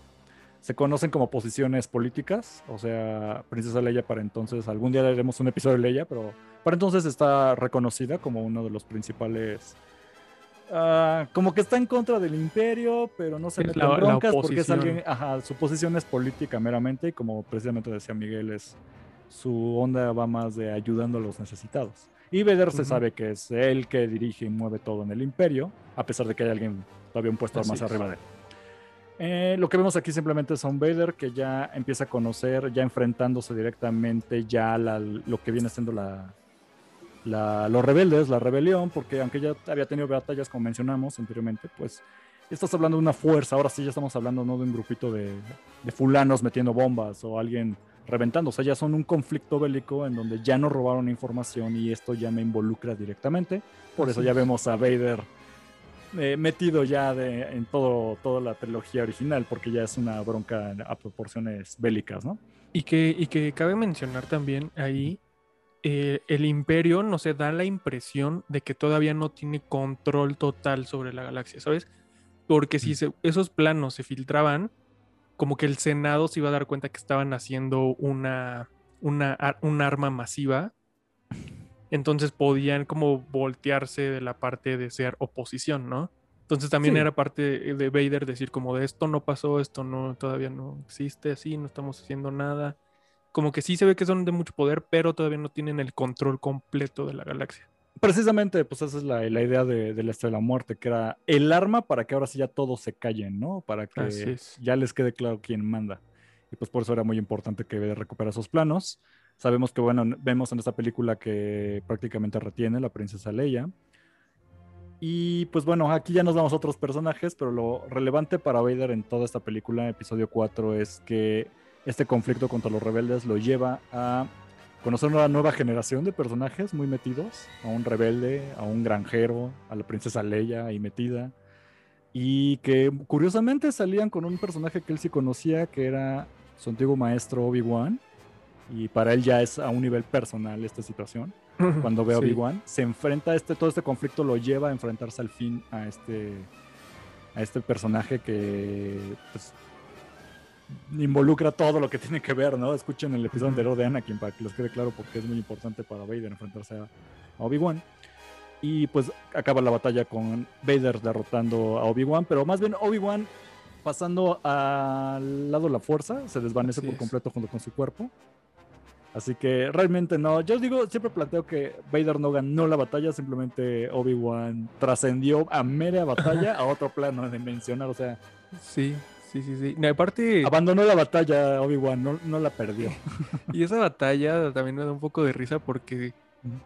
Se conocen como posiciones políticas, o sea, Princesa Leia para entonces, algún día haremos un episodio de Leia, pero para entonces está reconocida como uno de los principales... ah, como que está en contra del imperio, pero no se mete en broncas porque es alguien, ajá, su posición es política meramente y como precisamente decía Miguel, es su onda va más de ayudando a los necesitados. Y Vader se sabe que es él que dirige y mueve todo en el imperio, a pesar de que hay alguien todavía un puesto Así más es. arriba de él. Eh, lo que vemos aquí simplemente es a un Vader que ya empieza a conocer, ya enfrentándose directamente ya a la- lo que viene siendo la, la- los rebeldes, la rebelión, porque aunque ya había tenido batallas como mencionamos anteriormente, pues estás hablando de una fuerza, ahora sí ya estamos hablando no de un grupito de, de fulanos metiendo bombas o alguien reventando, o sea, ya son un conflicto bélico en donde ya nos robaron información y esto ya me involucra directamente, por eso ya vemos a Vader eh, metido ya de, en todo, toda la trilogía original, porque ya es una bronca a proporciones bélicas, ¿no? Y que, y que cabe mencionar también ahí, eh, el imperio no se da la impresión de que todavía no tiene control total sobre la galaxia, ¿sabes? Porque si Mm. se- esos planos se filtraban, como que el Senado se iba a dar cuenta que estaban haciendo una, una, un arma masiva. Entonces podían como voltearse de la parte de ser oposición, ¿no? Entonces también Sí. era parte de Vader decir como de esto no pasó, esto no todavía no existe así, no estamos haciendo nada. Como que sí se ve que son de mucho poder, pero todavía no tienen el control completo de la galaxia. Precisamente, pues esa es la, la idea de, de la Estrella de la Muerte, que era el arma para que ahora sí ya todos se callen, ¿no? Para que ya les quede claro quién manda. Y pues por eso era muy importante que Vader recupera esos planos. Sabemos que, bueno, vemos en esta película que prácticamente retiene la princesa Leia. Y pues bueno, aquí ya nos vamos a otros personajes, pero lo relevante para Vader en toda esta película, episodio 4, es que este conflicto contra los rebeldes lo lleva a conocer una nueva generación de personajes muy metidos, a un rebelde, a un granjero, a la princesa Leia ahí metida, y que curiosamente salían con un personaje que él sí conocía, que era su antiguo maestro Obi-Wan, y para él ya es a un nivel personal esta situación. Cuando ve a Sí. Obi-Wan, se enfrenta a este, todo este conflicto lo lleva a enfrentarse al fin a este, a este personaje que pues, involucra todo lo que tiene que ver, ¿no? Escuchen el episodio anterior de Anakin para que les quede claro porque es muy importante para Vader enfrentarse a Obi-Wan. Y pues acaba la batalla con Vader derrotando a Obi-Wan, pero más bien Obi-Wan pasando al lado de la fuerza, se desvanece Así por es. completo junto con su cuerpo. Así que realmente no. Yo digo, siempre planteo que Vader no ganó la batalla, simplemente Obi-Wan trascendió a mera batalla a otro plano dimensional. O sea, Sí, sí, sí, sí. No, aparte, abandonó la batalla Obi-Wan, no, no la perdió. y esa batalla también me da un poco de risa porque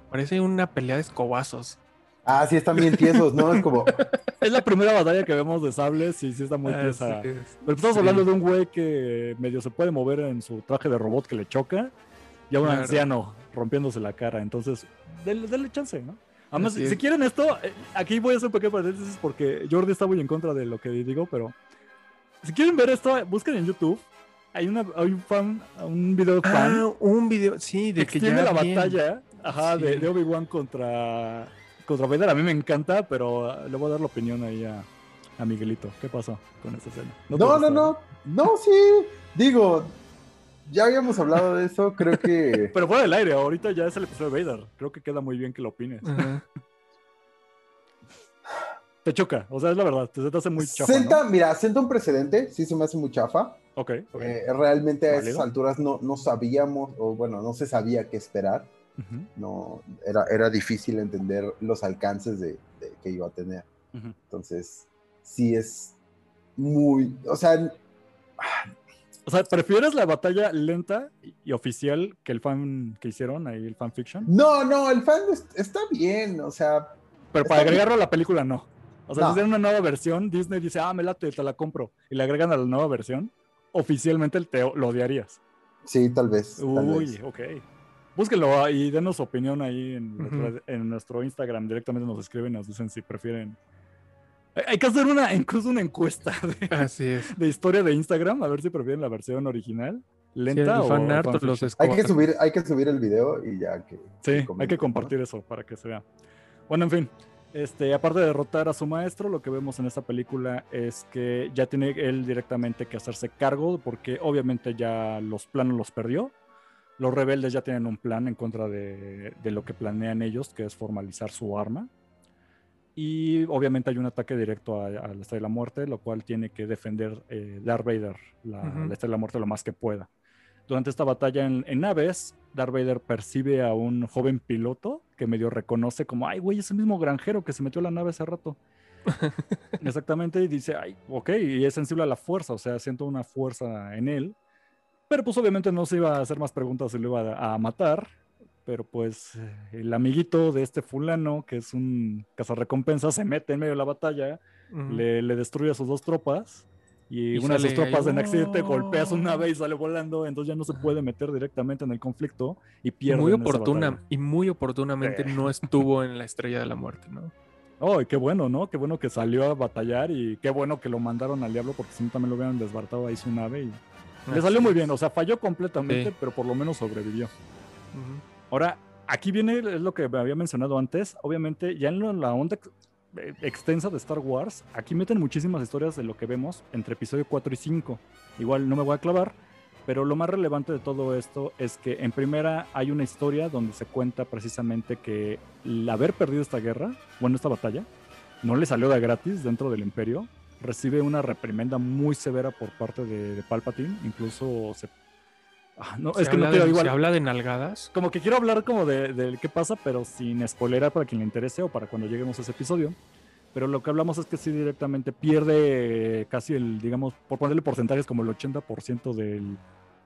parece una pelea de escobazos. Ah, sí, están bien tiesos, ¿no? Es como, Es la primera batalla que vemos de sables y sí está muy tiesa. Así es. Pero estamos Sí. hablando de un güey que medio se puede mover en su traje de robot que le choca y a un Claro. anciano rompiéndose la cara. Entonces, denle, denle chance, ¿no? Además, si, quieren esto, eh, aquí voy a hacer un pequeño paréntesis porque Jordi está muy en contra de lo que digo, pero si quieren ver esto, busquen en YouTube. Hay, una, hay un fan, un video de fan Ah, un video, sí, que de que extiende ya la bien. batalla ajá, de, Sí. de Obi-Wan contra, contra Vader. A mí me encanta, pero ah, le voy a dar la opinión ahí a, a Miguelito. ¿Qué pasó con esta escena? no, no, no, no, sí, digo, ya habíamos hablado de eso, creo que... Pero fuera del aire, ahorita ya es el episodio de Vader. Creo que queda muy bien que lo opines. Ajá. Te choca, o sea, es la verdad. Te, te hace muy chafa, Senta, ¿no? mira, sienta un precedente, sí se me hace muy chafa. Ok, ok. Eh, realmente a esas alturas no, no sabíamos, o bueno, no se sabía qué esperar. No, era, era difícil entender los alcances de, de que iba a tener. Entonces, sí es muy, o sea, O sea, ¿prefieres la batalla lenta y- oficial que el fan que hicieron ahí, el fanfiction? no, no, el fan es- está bien, o sea, Pero para bien. agregarlo a la película, no. O sea, No. si hicieran una nueva versión, Disney dice, ah, me late, te la compro. Y le agregan a la nueva versión, oficialmente te, lo odiarías. sí, tal vez. tal Uy, vez. ok. Búsquenlo y denos opinión ahí en, Ujú. nuestra- en nuestro Instagram. Directamente nos escriben y nos dicen si prefieren. Hay- que hacer una, incluso una encuesta de, Así es. de historia de Instagram, a ver si prefieren la versión original, Sí, lenta el o fan art, los Hay que subir, hay que subir el video y ya que. Sí, hay que compartir eso para que se vea. Bueno, en fin, este, aparte de derrotar a su maestro, lo que vemos en esta película es que ya tiene él directamente que hacerse cargo, porque obviamente ya los planos los perdió. Los rebeldes ya tienen un plan en contra de, de lo que planean ellos, que es formalizar su arma. Y obviamente hay un ataque directo a, a la Estrella de la Muerte, lo cual tiene que defender eh, Darth Vader, la, Ujú. la Estrella de la Muerte, lo más que pueda. Durante esta batalla en, en naves, Darth Vader percibe a un joven piloto que medio reconoce como, ay, güey, es el mismo granjero que se metió a la nave hace rato. Exactamente, y dice, ay, ok, y es sensible a la fuerza, o sea, siento una fuerza en él. Pero pues obviamente no se iba a hacer más preguntas y lo iba a, a matar. Pero pues el amiguito de este fulano, que es un cazarrecompensa, se mete en medio de la batalla, le, le destruye a sus dos tropas. Y, Y una de sus tropas en accidente ¡oh! golpea su nave y sale volando, entonces ya no se puede meter directamente en el conflicto y pierde. muy oportuna y muy oportunamente no estuvo en la estrella de la muerte, ¿no? Oh, y qué bueno, ¿no? Qué bueno que salió a batallar y qué bueno que lo mandaron al diablo porque si no también lo hubieran desbartado ahí su nave y le salió muy bien, o sea, falló completamente, Sí. pero por lo menos sobrevivió. Ahora, aquí viene es lo que me había mencionado antes, obviamente ya en la onda extensa de Star Wars, aquí meten muchísimas historias de lo que vemos entre episodio 4 y 5. Igual no me voy a clavar, pero lo más relevante de todo esto es que en primera hay una historia donde se cuenta precisamente que el haber perdido esta guerra, bueno, esta batalla, no le salió de gratis dentro del imperio. Recibe una reprimenda muy severa por parte de, de Palpatine, incluso se... Ah, no, es que no habla quiero de- igual Se habla de nalgadas. como que quiero hablar como de, de qué pasa, pero sin spoilerar para quien le interese o para cuando lleguemos a ese episodio. Pero lo que hablamos es que sí directamente pierde casi el, digamos, por ponerle porcentajes como el 80% del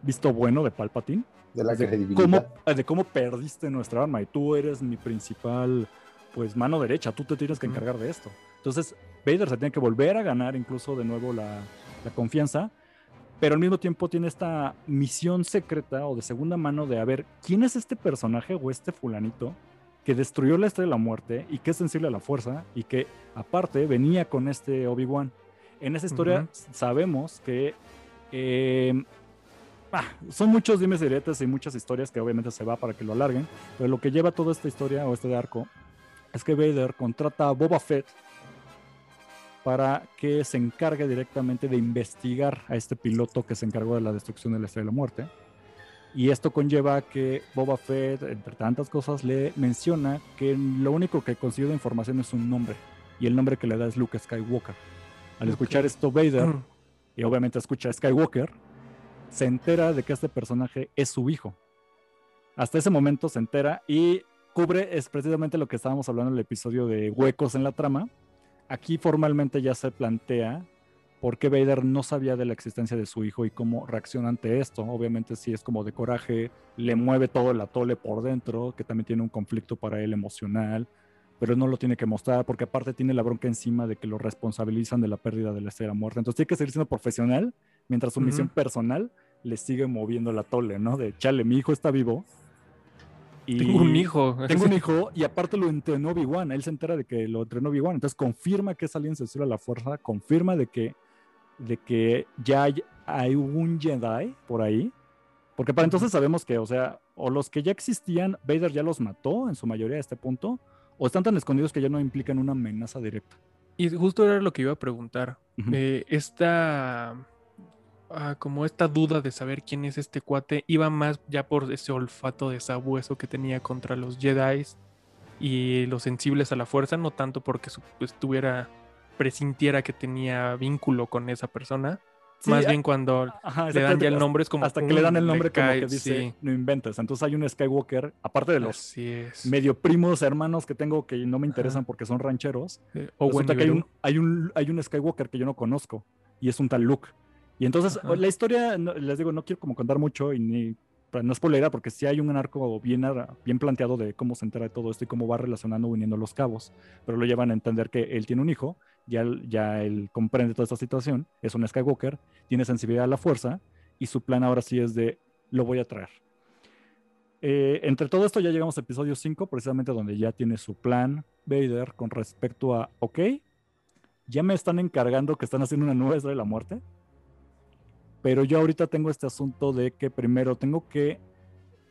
visto bueno de Palpatine. De la de credibilidad. cómo, de cómo perdiste nuestra arma y tú eres mi principal, pues, mano derecha, tú te tienes que encargar de esto. Entonces, Vader se tiene que volver a ganar incluso de nuevo la, la confianza, pero al mismo tiempo tiene esta misión secreta o de segunda mano de a ver quién es este personaje o este fulanito que destruyó la estrella de la muerte y que es sensible a la fuerza y que aparte venía con este Obi-Wan. En esa historia sabemos que eh, ah, son muchos dimes y diretes y muchas historias que obviamente se va para que lo alarguen, pero lo que lleva toda esta historia o este arco es que Vader contrata a Boba Fett para que se encargue directamente de investigar a este piloto que se encargó de la destrucción de la Estrella de la Muerte. Y esto conlleva que Boba Fett, entre tantas cosas, le menciona que lo único que consiguió de información es un nombre. Y el nombre que le da es Luke Skywalker. Al escuchar esto, Vader, y obviamente escucha a Skywalker, se entera de que este personaje es su hijo. Hasta ese momento se entera y cubre es precisamente lo que estábamos hablando en el episodio de huecos en la trama. Aquí formalmente ya se plantea por qué Vader no sabía de la existencia de su hijo y cómo reacciona ante esto. Obviamente sí es como de coraje, le mueve todo el atole por dentro, que también tiene un conflicto para él emocional, pero no lo tiene que mostrar porque aparte tiene la bronca encima de que lo responsabilizan de la pérdida de la estrella muerta. Entonces tiene que seguir siendo profesional mientras su misión personal le sigue moviendo el atole, ¿no? De, chale, mi hijo está vivo, tengo un hijo. Tengo un hijo y aparte lo entrenó Obi-Wan. Él se entera de que lo entrenó Obi-Wan. Entonces confirma que es alguien sensible a la fuerza. Confirma de que, de que ya hay, hay, un Jedi por ahí. Porque para entonces sabemos que, o sea, o los que ya existían, Vader ya los mató en su mayoría a este punto, o están tan escondidos que ya no implican una amenaza directa. Y justo era lo que iba a preguntar. Eh, esta Ah, como esta duda de saber quién es este cuate iba más ya por ese olfato de sabueso que tenía contra los Jedi y los sensibles a la fuerza, no tanto porque estuviera presintiera que tenía vínculo con esa persona. más bien cuando le dan ya el nombre es como hasta que le dan el nombre como que dice no inventes. Entonces hay un Skywalker, aparte de los medio primos hermanos que tengo que no me interesan porque son rancheros. o resulta que hay un, hay un hay un Skywalker que yo no conozco y es un tal Luke. Y entonces la historia, les digo, no quiero como contar mucho y ni no es polera porque sí hay un arco bien, bien planteado de cómo se entera de todo esto y cómo va relacionando uniendo los cabos, pero lo llevan a entender que él tiene un hijo, ya, ya él comprende toda esta situación, es un Skywalker, tiene sensibilidad a la fuerza y su plan ahora sí es de lo voy a traer. Eh, entre todo esto ya llegamos a episodio 5, precisamente donde ya tiene su plan Vader con respecto a, ok, ya me están encargando que están haciendo una nueva historia de la muerte pero yo ahorita tengo este asunto de que primero tengo que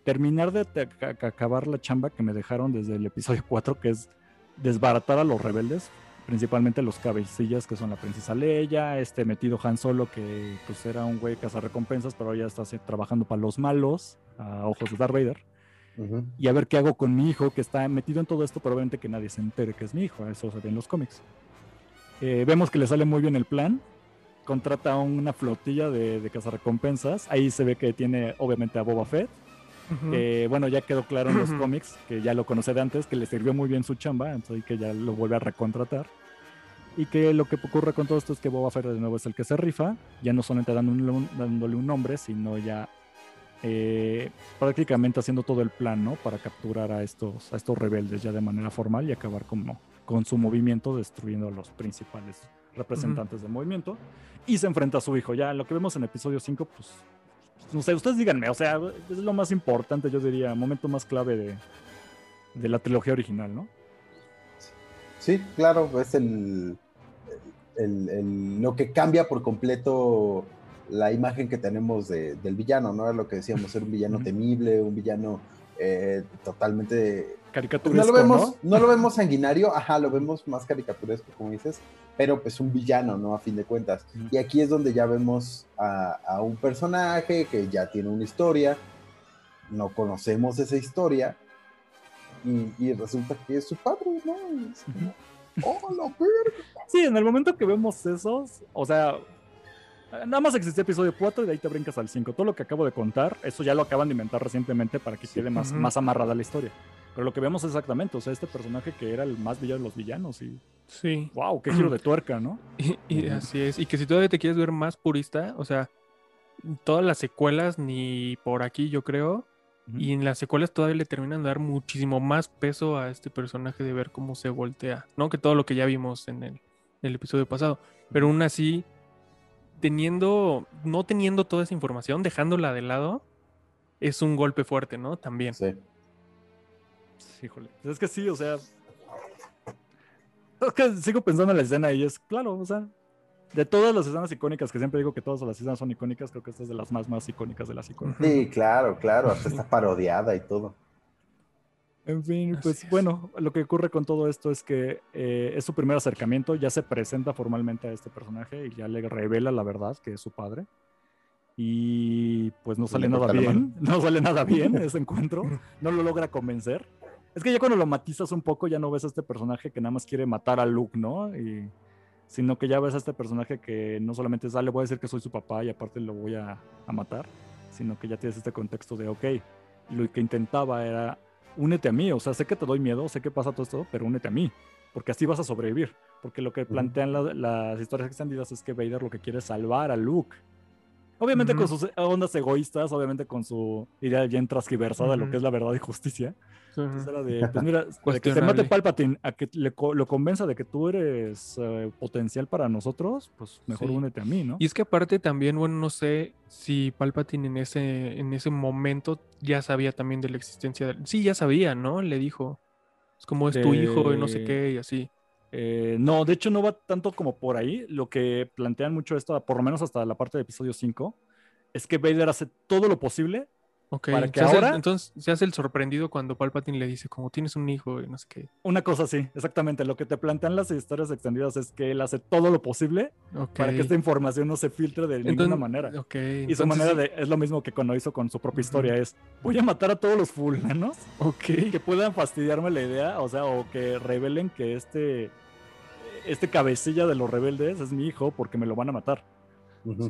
terminar de acabar la chamba que me dejaron desde el episodio 4, que es desbaratar a los rebeldes, principalmente los cabecillas que son la princesa Leia, este metido Han Solo que pues era un güey recompensas, pero ya está trabajando para los malos, a ojos de Darth Vader. Y a ver qué hago con mi hijo que está metido en todo esto, pero obviamente que nadie se entere que es mi hijo, eso se ve en los cómics. Eh, vemos que le sale muy bien el plan, contrata una flotilla de, de cazarrecompensas. Ahí se ve que tiene obviamente a Boba Fett. que bueno, ya quedó claro en los cómics, que ya lo conoce de antes, que le sirvió muy bien su chamba, entonces que ya lo vuelve a recontratar. Y que lo que ocurre con todo esto es que Boba Fett de nuevo es el que se rifa, ya no solamente dándole un nombre, sino ya eh, prácticamente haciendo todo el plan, ¿no? Para capturar a estos, a estos rebeldes ya de manera formal y acabar como, con su movimiento destruyendo a los principales representantes del movimiento y se enfrenta a su hijo. Ya lo que vemos en episodio 5, pues, no sé, ustedes díganme, o sea, es lo más importante, yo diría, momento más clave de, de la trilogía original, ¿no? Sí, claro, es el, el, lo que cambia por completo la imagen que tenemos del villano, ¿no? Es lo que decíamos, ser un villano temible, un villano eh, totalmente caricaturesco. No lo vemos, ¿no? lo vemos sanguinario, ajá, lo vemos más caricaturesco, como dices, pero pues un villano, ¿no? A fin de cuentas. Y aquí es donde ya vemos a, un personaje que ya tiene una historia, no conocemos esa historia, y, resulta que es su padre, ¿no? oh, la Sí, en el momento que vemos esos, o sea, Nada más existía episodio 4 y de ahí te brincas al 5. Todo lo que acabo de contar, eso ya lo acaban de inventar recientemente para que quede más, más amarrada la historia. Pero lo que vemos exactamente, o sea, este personaje que era el más villano de los villanos y... Sí. ¡Wow! ¡Qué giro de tuerca, ¿no? Y, así es. Y que si todavía te quieres ver más purista, o sea, todas las secuelas ni por aquí yo creo, y en las secuelas todavía le terminan de dar muchísimo más peso a este personaje de ver cómo se voltea, ¿no? Que todo lo que ya vimos en el, en el episodio pasado. Pero aún así teniendo, no teniendo toda esa información, dejándola de lado, es un golpe fuerte, ¿no? También. Sí. Híjole. Pues es que sí, o sea. Es que sigo pensando en la escena y es, claro, o sea, de todas las escenas icónicas, que siempre digo que todas las escenas son icónicas, creo que esta es de las más, más icónicas de las icónicas. Sí, claro, claro, hasta está parodiada y todo. En fin, Así pues es. bueno, lo que ocurre con todo esto es que eh, es su primer acercamiento, ya se presenta formalmente a este personaje y ya le revela la verdad que es su padre. Y pues no Y sale le nada bien, no sale nada bien ese encuentro, no lo logra convencer. Es que ya cuando lo matizas un poco ya no ves a este personaje que nada más quiere matar a Luke, ¿no? Y, sino que ya ves a este personaje que no solamente es, ah, voy a decir que soy su papá y aparte lo voy a, a matar, sino que ya tienes este contexto de, ok, lo que intentaba era únete a mí, o sea, sé que te doy miedo, sé que pasa todo esto, pero únete a mí, porque así vas a sobrevivir. Porque lo que plantean la- las historias extendidas es que Vader lo que quiere es salvar a Luke. Obviamente con sus ondas egoístas, obviamente con su idea bien transgiversada de lo que es la verdad y justicia. Entonces era de, pues mira, de que Cuestionable. mate Palpatine a que le lo convenza de que tú eres eh, potencial para nosotros, pues mejor Sí. únete a mí, ¿no? Y es que aparte también, bueno, no sé si Palpatine en ese, en ese momento ya sabía también de la existencia de... Sí, ya sabía, ¿no? Le dijo. Es como es tu hijo y no sé De- qué y así. Eh, no, de hecho no va tanto como por ahí. Lo que plantean mucho esto, por lo menos hasta la parte de episodio 5, es que Vader hace todo lo posible. Ok, Para que se hace el- ahora- entonces se hace el sorprendido cuando Palpatine le dice como tienes un hijo y no sé qué. Una cosa así, exactamente. Lo que te plantean las historias extendidas es que él hace todo lo posible para que esta información no se filtre de ninguna manera. Ok. Y su entonces manera de, es lo mismo que cuando hizo con su propia historia, es voy a matar a todos los fulanos Ok. que puedan fastidiarme la idea, o sea, o que revelen que este, este cabecilla de los rebeldes es mi hijo porque me lo van a matar.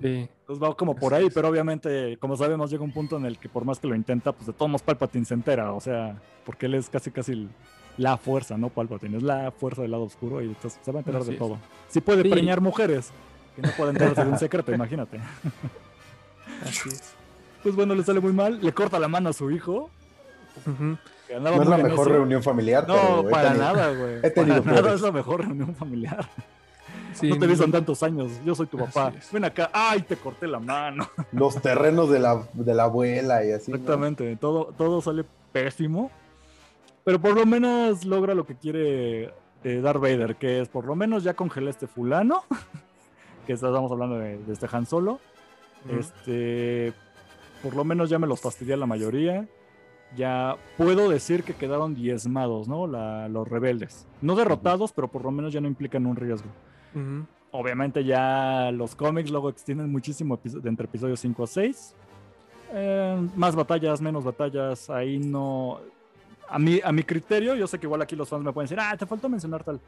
Sí. Entonces va como por ahí, pero obviamente, como sabemos, llega un punto en el que por más que lo intenta, pues de todos modos Palpatine se entera, o sea, porque él es casi casi la fuerza, ¿no? Palpatine es la fuerza del lado oscuro y entonces se va a enterar Así de es. todo. Sí puede Sí. preñar mujeres, que no pueden enterarse de un secreto, imagínate. Así es. Pues bueno, le sale muy mal, le corta la mano a su hijo, No es la mejor eso. reunión familiar, No, pero para tenido- nada, güey. he tenido Para nada es la mejor reunión familiar. Sí, no te no- tantos años. Yo soy tu papá. Ven acá. ¡Ay, te corté la mano! Los terrenos de la, de la abuela y así. ¿no? Exactamente. Todo, todo sale pésimo. Pero por lo menos logra lo que quiere eh, Darth Vader, que es por lo menos ya congelé a este fulano. que estamos hablando de, de este Han Solo. Ujú. Este. Por lo menos ya me los fastidié la mayoría. Ya puedo decir que quedaron diezmados, ¿no? La- los rebeldes. No derrotados, pero por lo menos ya no implican un riesgo. Obviamente ya los cómics luego extienden muchísimo entre episodios 5 a 6. Eh, más batallas, menos batallas, ahí no... A mi, a mi criterio, yo sé que igual aquí los fans me pueden decir, ah, te faltó mencionar tal.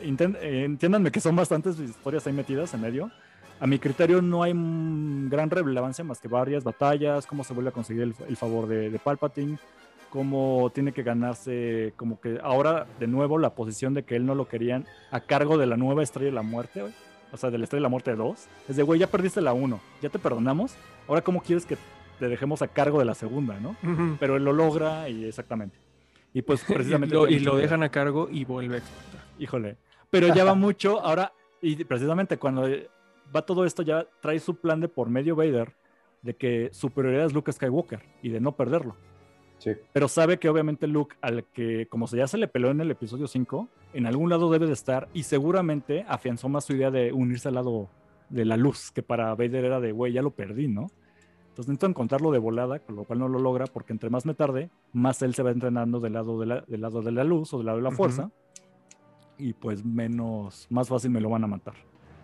Eh, entiéndanme que son bastantes historias ahí metidas en medio. A mi criterio no hay gran relevancia más que varias batallas, cómo se vuelve a conseguir el, el favor de, de Palpatine, cómo tiene que ganarse, como que ahora de nuevo la posición de que él no lo querían a cargo de la nueva Estrella de la Muerte, güey. o sea, de la Estrella de la Muerte 2. Es de, güey, ya perdiste la 1, ya te perdonamos, ahora cómo quieres que te dejemos a cargo de la segunda, ¿no? Pero él lo logra y exactamente. Y pues y precisamente... lo, y lo que ver. dejan a cargo y vuelve a explotar. Híjole. Pero ya va mucho ahora, y precisamente cuando va todo esto, ya trae su plan de por medio Vader de que su prioridad es Luke Skywalker y de no perderlo. Sí. Pero sabe que obviamente Luke, al que como se ya se le peleó en el episodio 5, en algún lado debe de estar y seguramente afianzó más su idea de unirse al lado de la luz, que para Vader era de, güey, ya lo perdí, ¿no? Entonces necesito encontrarlo de volada, con lo cual no lo logra, porque entre más me tarde, más él se va entrenando del lado de la, del lado de la luz o del lado de la fuerza. Y pues menos, más fácil me lo van a matar.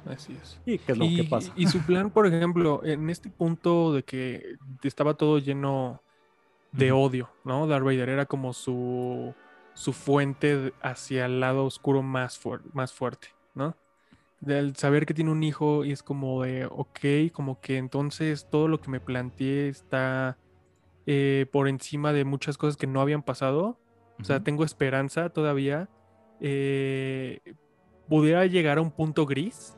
Así es. ¿Y qué es lo y, que pasa? y su plan, por ejemplo, en este punto de que estaba todo lleno de odio, ¿no? Darth Vader era como su, su fuente hacia el lado oscuro más, fuer- más fuerte, ¿no? Del saber que tiene un hijo y es como de, ok, como que entonces todo lo que me planteé está eh, por encima de muchas cosas que no habían pasado. O sea, tengo esperanza todavía. Eh, pudiera llegar a un punto gris.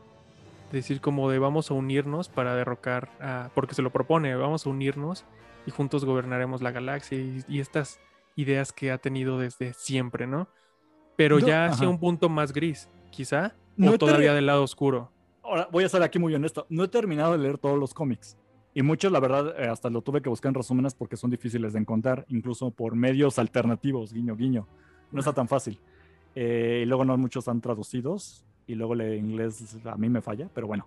Decir como de vamos a unirnos para derrocar a... Porque se lo propone, vamos a unirnos y juntos gobernaremos la galaxia y, y estas ideas que ha tenido desde siempre, ¿no? Pero No, ya hacia ajá. un punto más gris, quizá. No o todavía del lado oscuro. Ahora, voy a ser aquí muy honesto. No he terminado de leer todos los cómics. Y muchos, la verdad, eh, hasta lo tuve que buscar en resúmenes porque son difíciles de encontrar, incluso por medios alternativos, guiño, guiño. No está tan fácil. Eh, y luego no muchos están traducidos. Y luego el inglés a mí me falla, pero bueno.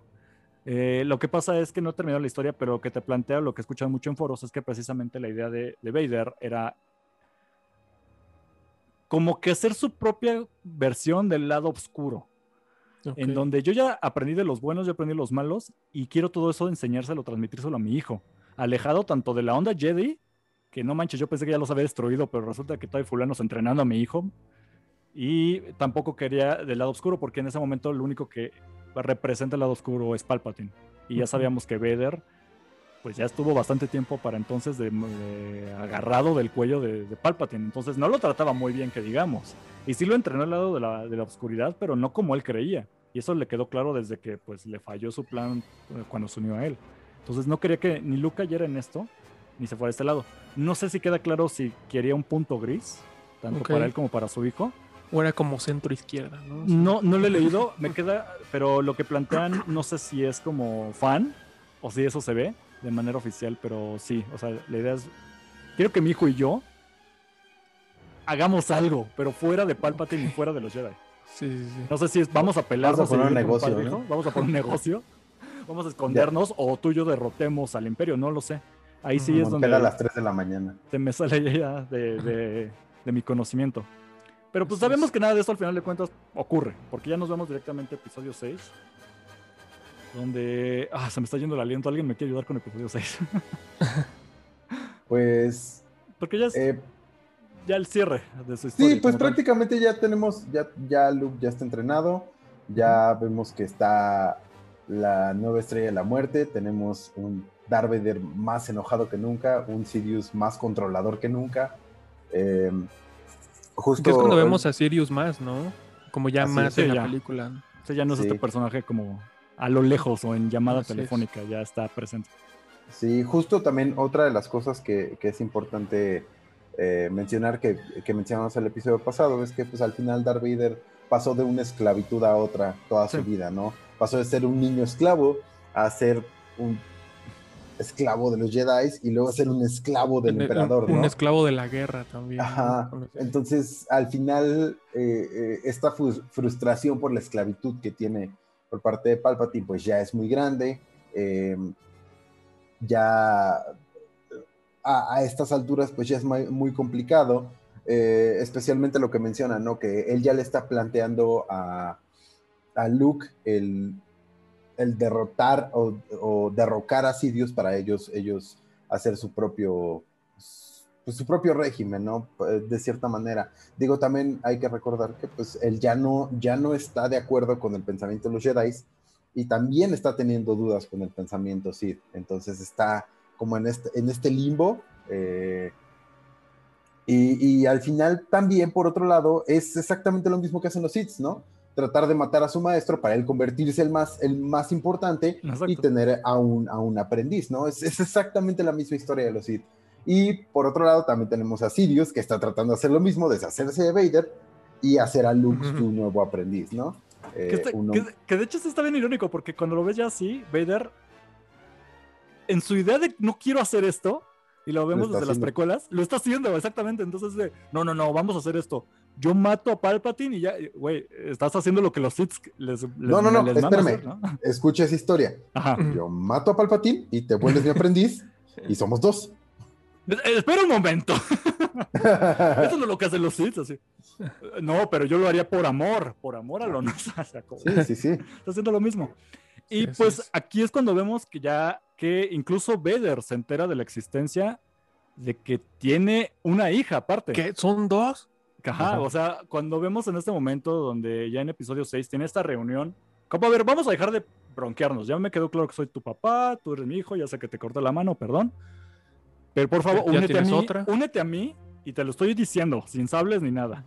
Eh, lo que pasa es que no he terminado la historia, pero lo que te plantea, lo que he escuchado mucho en foros, es que precisamente la idea de, de Vader era como que hacer su propia versión del lado oscuro. En donde yo ya aprendí de los buenos, yo aprendí de los malos y quiero todo eso enseñárselo, transmitírselo a mi hijo. Alejado tanto de la onda Jedi, que no manches, yo pensé que ya los había destruido, pero resulta que todavía fulanos entrenando a mi hijo. Y tampoco quería del lado oscuro, porque en ese momento lo único que representa el lado oscuro es Palpatine. Y ya sabíamos que Vader, pues ya estuvo bastante tiempo para entonces de, de agarrado del cuello de, de Palpatine. Entonces no lo trataba muy bien, que digamos. Y sí lo entrenó al lado de la, de la oscuridad, pero no como él creía. Y eso le quedó claro desde que pues le falló su plan eh, cuando se unió a él. Entonces no quería que ni Luke cayera en esto, ni se fuera a este lado. No sé si queda claro si quería un punto gris, tanto para él como para su hijo. O era como centro izquierda, ¿no? No, no lo he leído, me queda, pero lo que plantean no sé si es como fan o si eso se ve de manera oficial, pero sí, o sea, la idea es, quiero que mi hijo y yo hagamos algo, pero fuera de Palpatine y fuera de los Jedi. Sí, sí, sí. No sé si es, vamos a pelear, Vamos a poner un negocio, padre, ¿no? vamos a poner un negocio, vamos a escondernos o tú y yo derrotemos al imperio, no lo sé. Ahí sí es donde a las 3 de la mañana. se me sale ya de, de- de mi conocimiento. Pero pues sabemos que nada de esto al final de cuentas ocurre, porque ya nos vamos directamente a episodio 6, donde... Ah, se me está yendo el aliento, alguien me quiere ayudar con episodio 6. Pues porque ya es eh, ya el cierre de su historia. sí, pues tal. prácticamente ya tenemos, ya, ya Luke ya está entrenado, ya vemos que está la nueva estrella de la muerte, tenemos un Darth Vader más enojado que nunca, un Sidious más controlador que nunca. eh, justo Que es cuando vemos a Sirius más, ¿no? Como ya Así más es, en la película. O sea, ya no es Sí. este personaje como a lo lejos o en llamada Así es. telefónica, ya está presente. Sí, justo también otra de las cosas que, que es importante eh, mencionar, que, que mencionamos el episodio pasado, es que pues al final Darth Vader pasó de una esclavitud a otra toda su Sí. vida, ¿no? Pasó de ser un niño esclavo a ser un esclavo de los Jedi y luego ser un esclavo del Un- emperador, un, un ¿no? esclavo de la guerra también. ¿no? Ajá. Entonces, al final, eh, eh, esta frus- frustración por la esclavitud que tiene por parte de Palpatine, pues ya es muy grande. eh, ya a, a estas alturas, pues ya es muy, muy complicado. eh, especialmente lo que menciona, ¿no? Que él ya le está planteando a, a Luke el, el derrotar o, derrocar a Sidious para ellos, ellos hacer su propio, pues, su propio régimen, ¿no? Eh, De cierta manera. Digo, también hay que recordar que pues él ya no, ya no está de acuerdo con el pensamiento de los Jedi y también está teniendo dudas con el pensamiento Sith. Entonces está como en este, en este limbo. eh, y, y al final también, por otro lado, es exactamente lo mismo que hacen los Sith, ¿no? Tratar de matar a su maestro para él convertirse el más, el más importante Exacto. y tener a un, a un aprendiz, ¿no? Es, es exactamente la misma historia de los Sith. Y por otro lado también tenemos a Sirius, que está tratando de hacer lo mismo, deshacerse de Vader y hacer a Luke su nuevo aprendiz, ¿no? Eh, Que, está- uno- que- que de hecho sí está bien irónico, porque cuando lo ves ya así, Vader, en su idea de no quiero hacer esto, y lo vemos está desde las haciendo. precuelas, lo está haciendo exactamente. Entonces, de, no, no, no, vamos a hacer esto. Yo mato a Palpatine y ya, güey, estás haciendo lo que los Sith les, les- No, no, no, les espérame. hacer, ¿no? Escucha esa historia. Ajá. Yo mato a Palpatine y te vuelves mi aprendiz y somos dos. Eh, Espera un momento. Eso no es lo que hacen los Sith, así. No, pero yo lo haría por amor, por amor a lo no. o sea, como- sí, sí, sí. está haciendo lo mismo. Y Sí, pues es. aquí es cuando vemos que ya, que incluso Vader se entera de la existencia de que tiene una hija aparte. ¿Qué? ¿Son dos? Ajá, Ajá. o sea, cuando vemos en este momento donde ya en episodio 6 tiene esta reunión, como a ver, vamos a dejar de bronquearnos, ya me quedó claro que soy tu papá, tú eres mi hijo, ya sé que te corté la mano, perdón. Pero por favor, ¿Ya únete a mí, otra? únete a mí y te lo estoy diciendo, sin sables ni nada.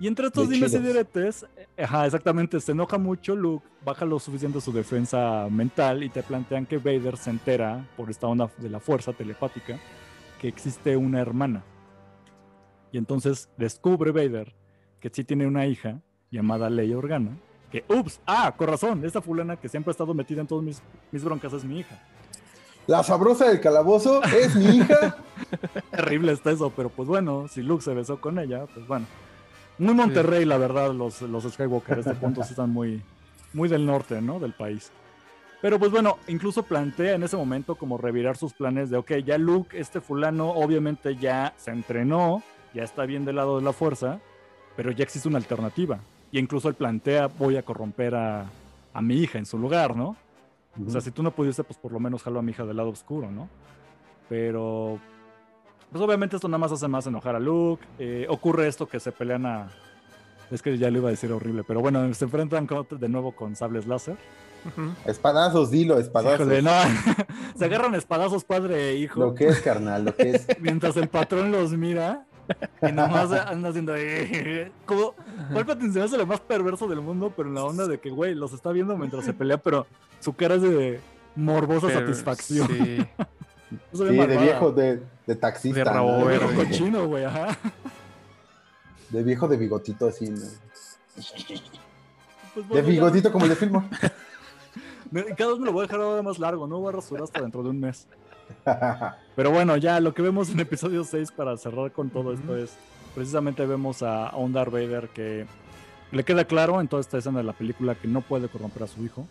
Y entre estos De dimes y diretes, eh, ajá, exactamente, se enoja mucho Luke, baja lo suficiente su defensa mental y te plantean que Vader se entera, por esta onda de la fuerza telepática, que existe una hermana. Y entonces descubre Vader que sí tiene una hija llamada Leia Organa, que, ups, ah, con razón, esta fulana que siempre ha estado metida en todas mis, mis broncas es mi hija. La sabrosa del calabozo es mi hija. Terrible está eso, pero pues bueno, si Luke se besó con ella, pues bueno. Muy Monterrey, la verdad, los, los Skywalker a este punto sí están muy, muy del norte, ¿no? Del país. Pero pues bueno, incluso plantea en ese momento como revirar sus planes de, ok, ya Luke, este fulano, obviamente ya se entrenó, ya está bien del lado de la fuerza, pero ya existe una alternativa. Y incluso él plantea, voy a corromper a, a mi hija en su lugar, ¿no? O sea, si tú no pudiste, pues por lo menos jalo a mi hija del lado oscuro, ¿no? Pero, pues obviamente esto nada más hace más enojar a Luke. Eh, ocurre esto que se pelean a... Es que ya lo iba a decir horrible, pero bueno, se enfrentan con- de nuevo con sables láser. Espadazos, dilo, espadazos. Híjole, no. se agarran espadazos padre e hijo. Lo que es, carnal, lo que es. Mientras el patrón los mira y nomás anda haciendo... "Eh". Como, Palpatine se me hace lo más perverso del mundo, pero en la onda de que, güey, los está viendo mientras se pelea, pero su cara es de morbosa Pero, satisfacción. sí. Sí, de viejo, de, de taxista. De rabo ¿no? Viejo verde. cochino, güey, ajá. De viejo de bigotito así, ¿no? Pues, De bueno, ya- bigotito como el de Filmo. Cada vez me lo voy a dejar ahora más largo, no voy a rasurar hasta dentro de un mes. Pero bueno, ya lo que vemos en episodio 6 para cerrar con todo esto es, precisamente vemos a, un Darth Vader que le queda claro en toda esta escena de la película que no puede corromper a su hijo,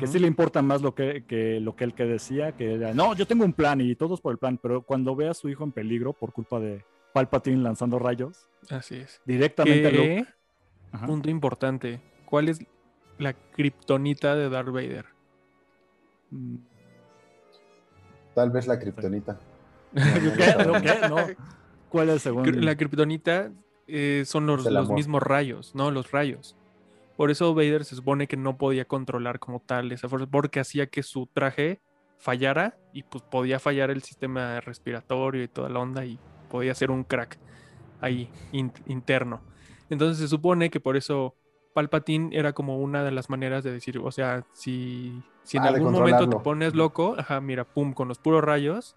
que sí le importa más lo que, que lo que él que decía, que era, no, yo tengo un plan y todos por el plan, pero cuando ve a su hijo en peligro por culpa de Palpatine lanzando rayos Así es. directamente a Luke, Que, ajá. punto importante, ¿cuál es la kriptonita de Darth Vader? Mm, Tal vez la kriptonita. ¿Qué? ¿No? ¿Qué? No. ¿Cuál es? Cri- La kriptonita eh, son los, el los mismos rayos, ¿no? Los rayos. Por eso Vader se supone que no podía controlar como tal esa fuerza, porque hacía que su traje fallara y pues podía fallar el sistema respiratorio y toda la onda y podía ser un crack ahí in- interno. Entonces se supone que por eso Palpatine era como una de las maneras de decir, o sea, si, si en Ah, algún momento te pones loco, ajá, mira, pum, con los puros rayos,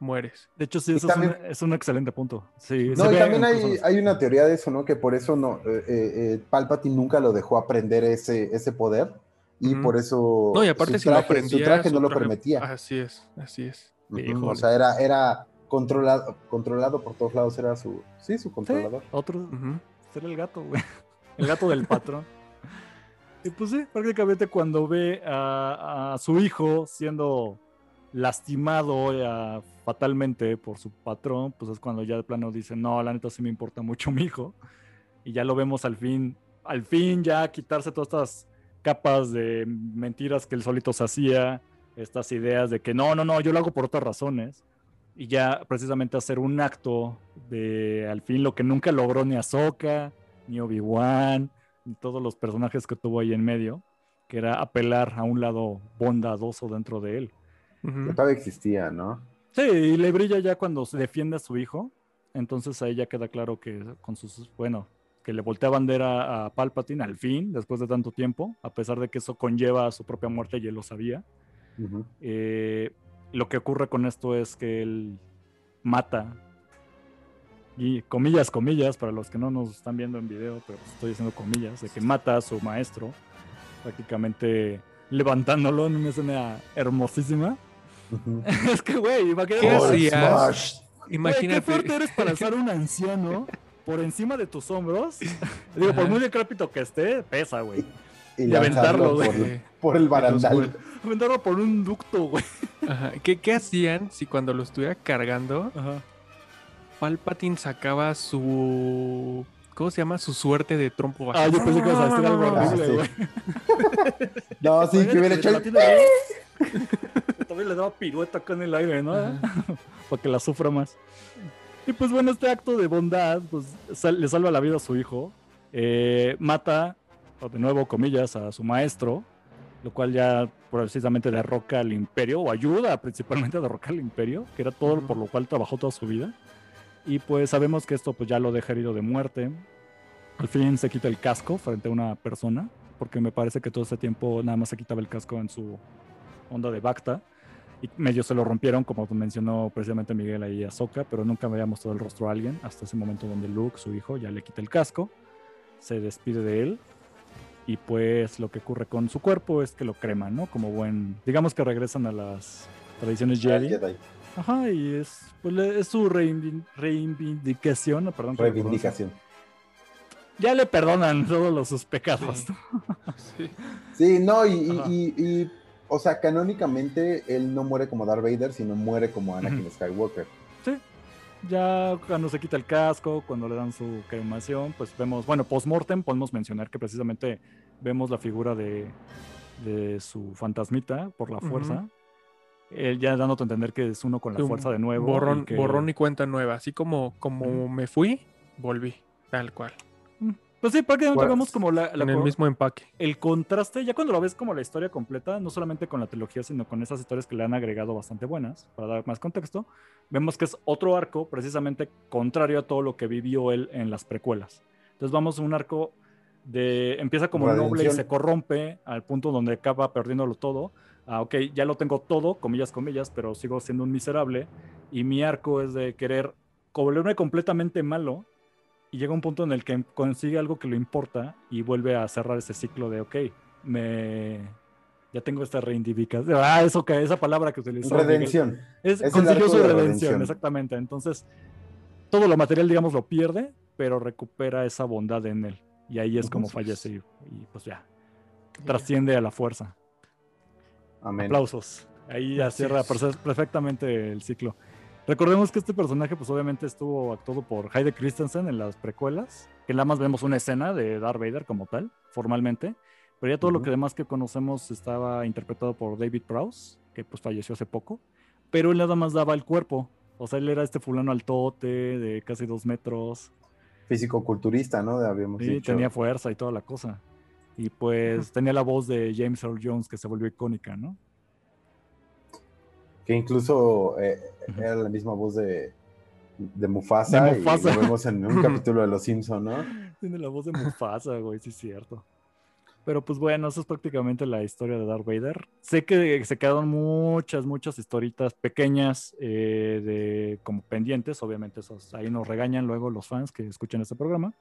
mueres. De hecho, sí, eso también- es, un, es un excelente punto. Sí, No, y también hay, hay una teoría de eso, ¿no? Que por eso no, eh, eh, eh, Palpatine nunca lo dejó aprender ese, ese poder y por eso No, y aparte su si lo traje, aprendía, su traje su no lo traje- permitía. Así es, así es. O sea, era, era controlado, controlado por todos lados, era su, sí, su Sí, controlador. otro, Ujú. ser el gato, güey. El gato del patrón. Y pues sí, prácticamente cuando ve a, su hijo siendo lastimado ya fatalmente por su patrón, pues es cuando ya de plano dice, no, la neta sí me importa mucho mi hijo. Y ya lo vemos al fin, al fin ya quitarse todas estas capas de mentiras que él solito se hacía, estas ideas de que no, no, no, yo lo hago por otras razones. Y ya precisamente hacer un acto de al fin lo que nunca logró ni Ahsoka, ni Obi-Wan, ni todos los personajes que tuvo ahí en medio, que era apelar a un lado bondadoso dentro de él. Que todavía existía, ¿no? Sí, y le brilla ya cuando se defiende a su hijo. Entonces ahí ya queda claro que con sus, bueno, que le voltea bandera a Palpatine al fin, después de tanto tiempo, a pesar de que eso conlleva su propia muerte y él lo sabía. Eh, lo que ocurre con esto es que él mata, y comillas, comillas, para los que no nos están viendo en video, pero estoy haciendo comillas, de que mata a su maestro, prácticamente levantándolo en una escena hermosísima. Es que, güey, imagínate. ¿Qué hacías? smash. Güey, qué Imagínate. fuerte eres para alzar a un anciano por encima de tus hombros. Digo, por muy decrépito que esté, pesa, güey. Y, aventarlo, por, güey. por el barandal. Aventarlo por un ducto, güey. Ajá. ¿Qué, qué hacían si cuando lo estuviera cargando, Ajá. Palpatine sacaba su. ¿Cómo se llama? Su suerte de trompo Ah, yo pensé que ibas a decir algo Ah, horrible, sí. güey. No, sí, que hubiera hecho. Todavía le daba pirueta acá en el aire, ¿no? Para que la sufra más. Y pues bueno, este acto de bondad pues, sal- le salva la vida a su hijo. Eh, mata, de nuevo, comillas, a su maestro. Lo cual ya precisamente derroca al imperio, o ayuda principalmente a derrocar al imperio, que era todo por lo cual trabajó toda su vida. Y pues sabemos que esto pues ya lo deja herido de muerte. Al fin se quita el casco frente a una persona, porque me parece que todo ese tiempo nada más se quitaba el casco en su onda de Bacta. Y medio se lo rompieron, como mencionó precisamente Miguel ahí a Soka, pero nunca me había mostrado el rostro a alguien hasta ese momento donde Luke, su hijo, ya le quita el casco, se despide de él. Y pues lo que ocurre con su cuerpo es que lo creman, ¿no? Como buen. Digamos que regresan a las tradiciones Jedi. Jedi. Ajá, y es, pues, le- es su reivin- reivindicación, perdón. Reivindicación. Ya le perdonan todos los sus pecados. Sí. ¿no? Sí. Sí, no, y, y- Ajá. y- y, o sea, canónicamente él no muere como Darth Vader, sino muere como Anakin. Skywalker. Sí. ya cuando se quita el casco, cuando le dan su cremación, pues vemos, bueno, post-mortem podemos mencionar que precisamente vemos la figura de, de su fantasmita por la fuerza. Él ya dándote a entender que es uno con la Un fuerza de nuevo. Borrón, y que- borrón y cuenta nueva. Así como, como me fui, volví. Tal cual. Pues sí, prácticamente Pues, vemos como la, la en el mismo empaque. el contraste, ya cuando lo ves como la historia completa, no solamente con la trilogía, sino con esas historias que le han agregado bastante buenas, para dar más contexto, vemos que es otro arco precisamente contrario a todo lo que vivió él en las precuelas. Entonces vamos a un arco de, empieza como noble y se corrompe al punto donde acaba perdiéndolo todo. Ah, ok, ya lo tengo todo, comillas, comillas, pero sigo siendo un miserable. Y mi arco es de querer volverme completamente malo y llega un punto en el que consigue algo que lo importa y vuelve a cerrar ese ciclo de, ok, me... Ya tengo esta reivindicación. Ah, eso que esa palabra que utilizó. Miguel. Redención. Es, Es consiguió su redención, redención. exactamente. Entonces, todo lo material, digamos, lo pierde, pero recupera esa bondad en él. Y ahí es como fallece y, y, pues ya, trasciende a la fuerza. Amén. Aplausos. Ahí ya Así cierra perfectamente el ciclo. Recordemos que este personaje, pues obviamente estuvo actuado por Hayde Christensen en las precuelas, que nada más vemos una escena de Darth Vader como tal, formalmente, pero ya todo lo que demás que conocemos estaba interpretado por David Prowse, que pues falleció hace poco, pero él nada más daba el cuerpo, o sea, él era este fulano altote de casi dos metros, Físico-culturista, ¿no? Habíamos Sí, dicho. tenía fuerza y toda la cosa. Y pues tenía la voz de James Earl Jones que se volvió icónica, ¿no? Que incluso eh, era la misma voz de, de Mufasa. De Mufasa. Y lo vemos en un capítulo de Los Simpson, ¿no? Tiene la voz de Mufasa, güey, sí es cierto. Pero pues bueno, eso es prácticamente la historia de Darth Vader. Sé que se quedaron muchas, muchas historitas pequeñas eh, de como pendientes, obviamente esos ahí nos regañan luego los fans que escuchan este programa,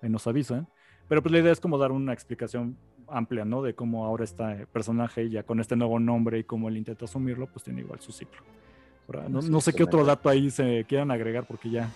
ahí nos avisan. Pero pues la idea es como dar una explicación amplia, ¿no? De cómo ahora este personaje ya con este nuevo nombre y cómo él intenta asumirlo, pues tiene igual su ciclo. Ahora, no, no sé qué otro dato ahí se quieran agregar porque ya...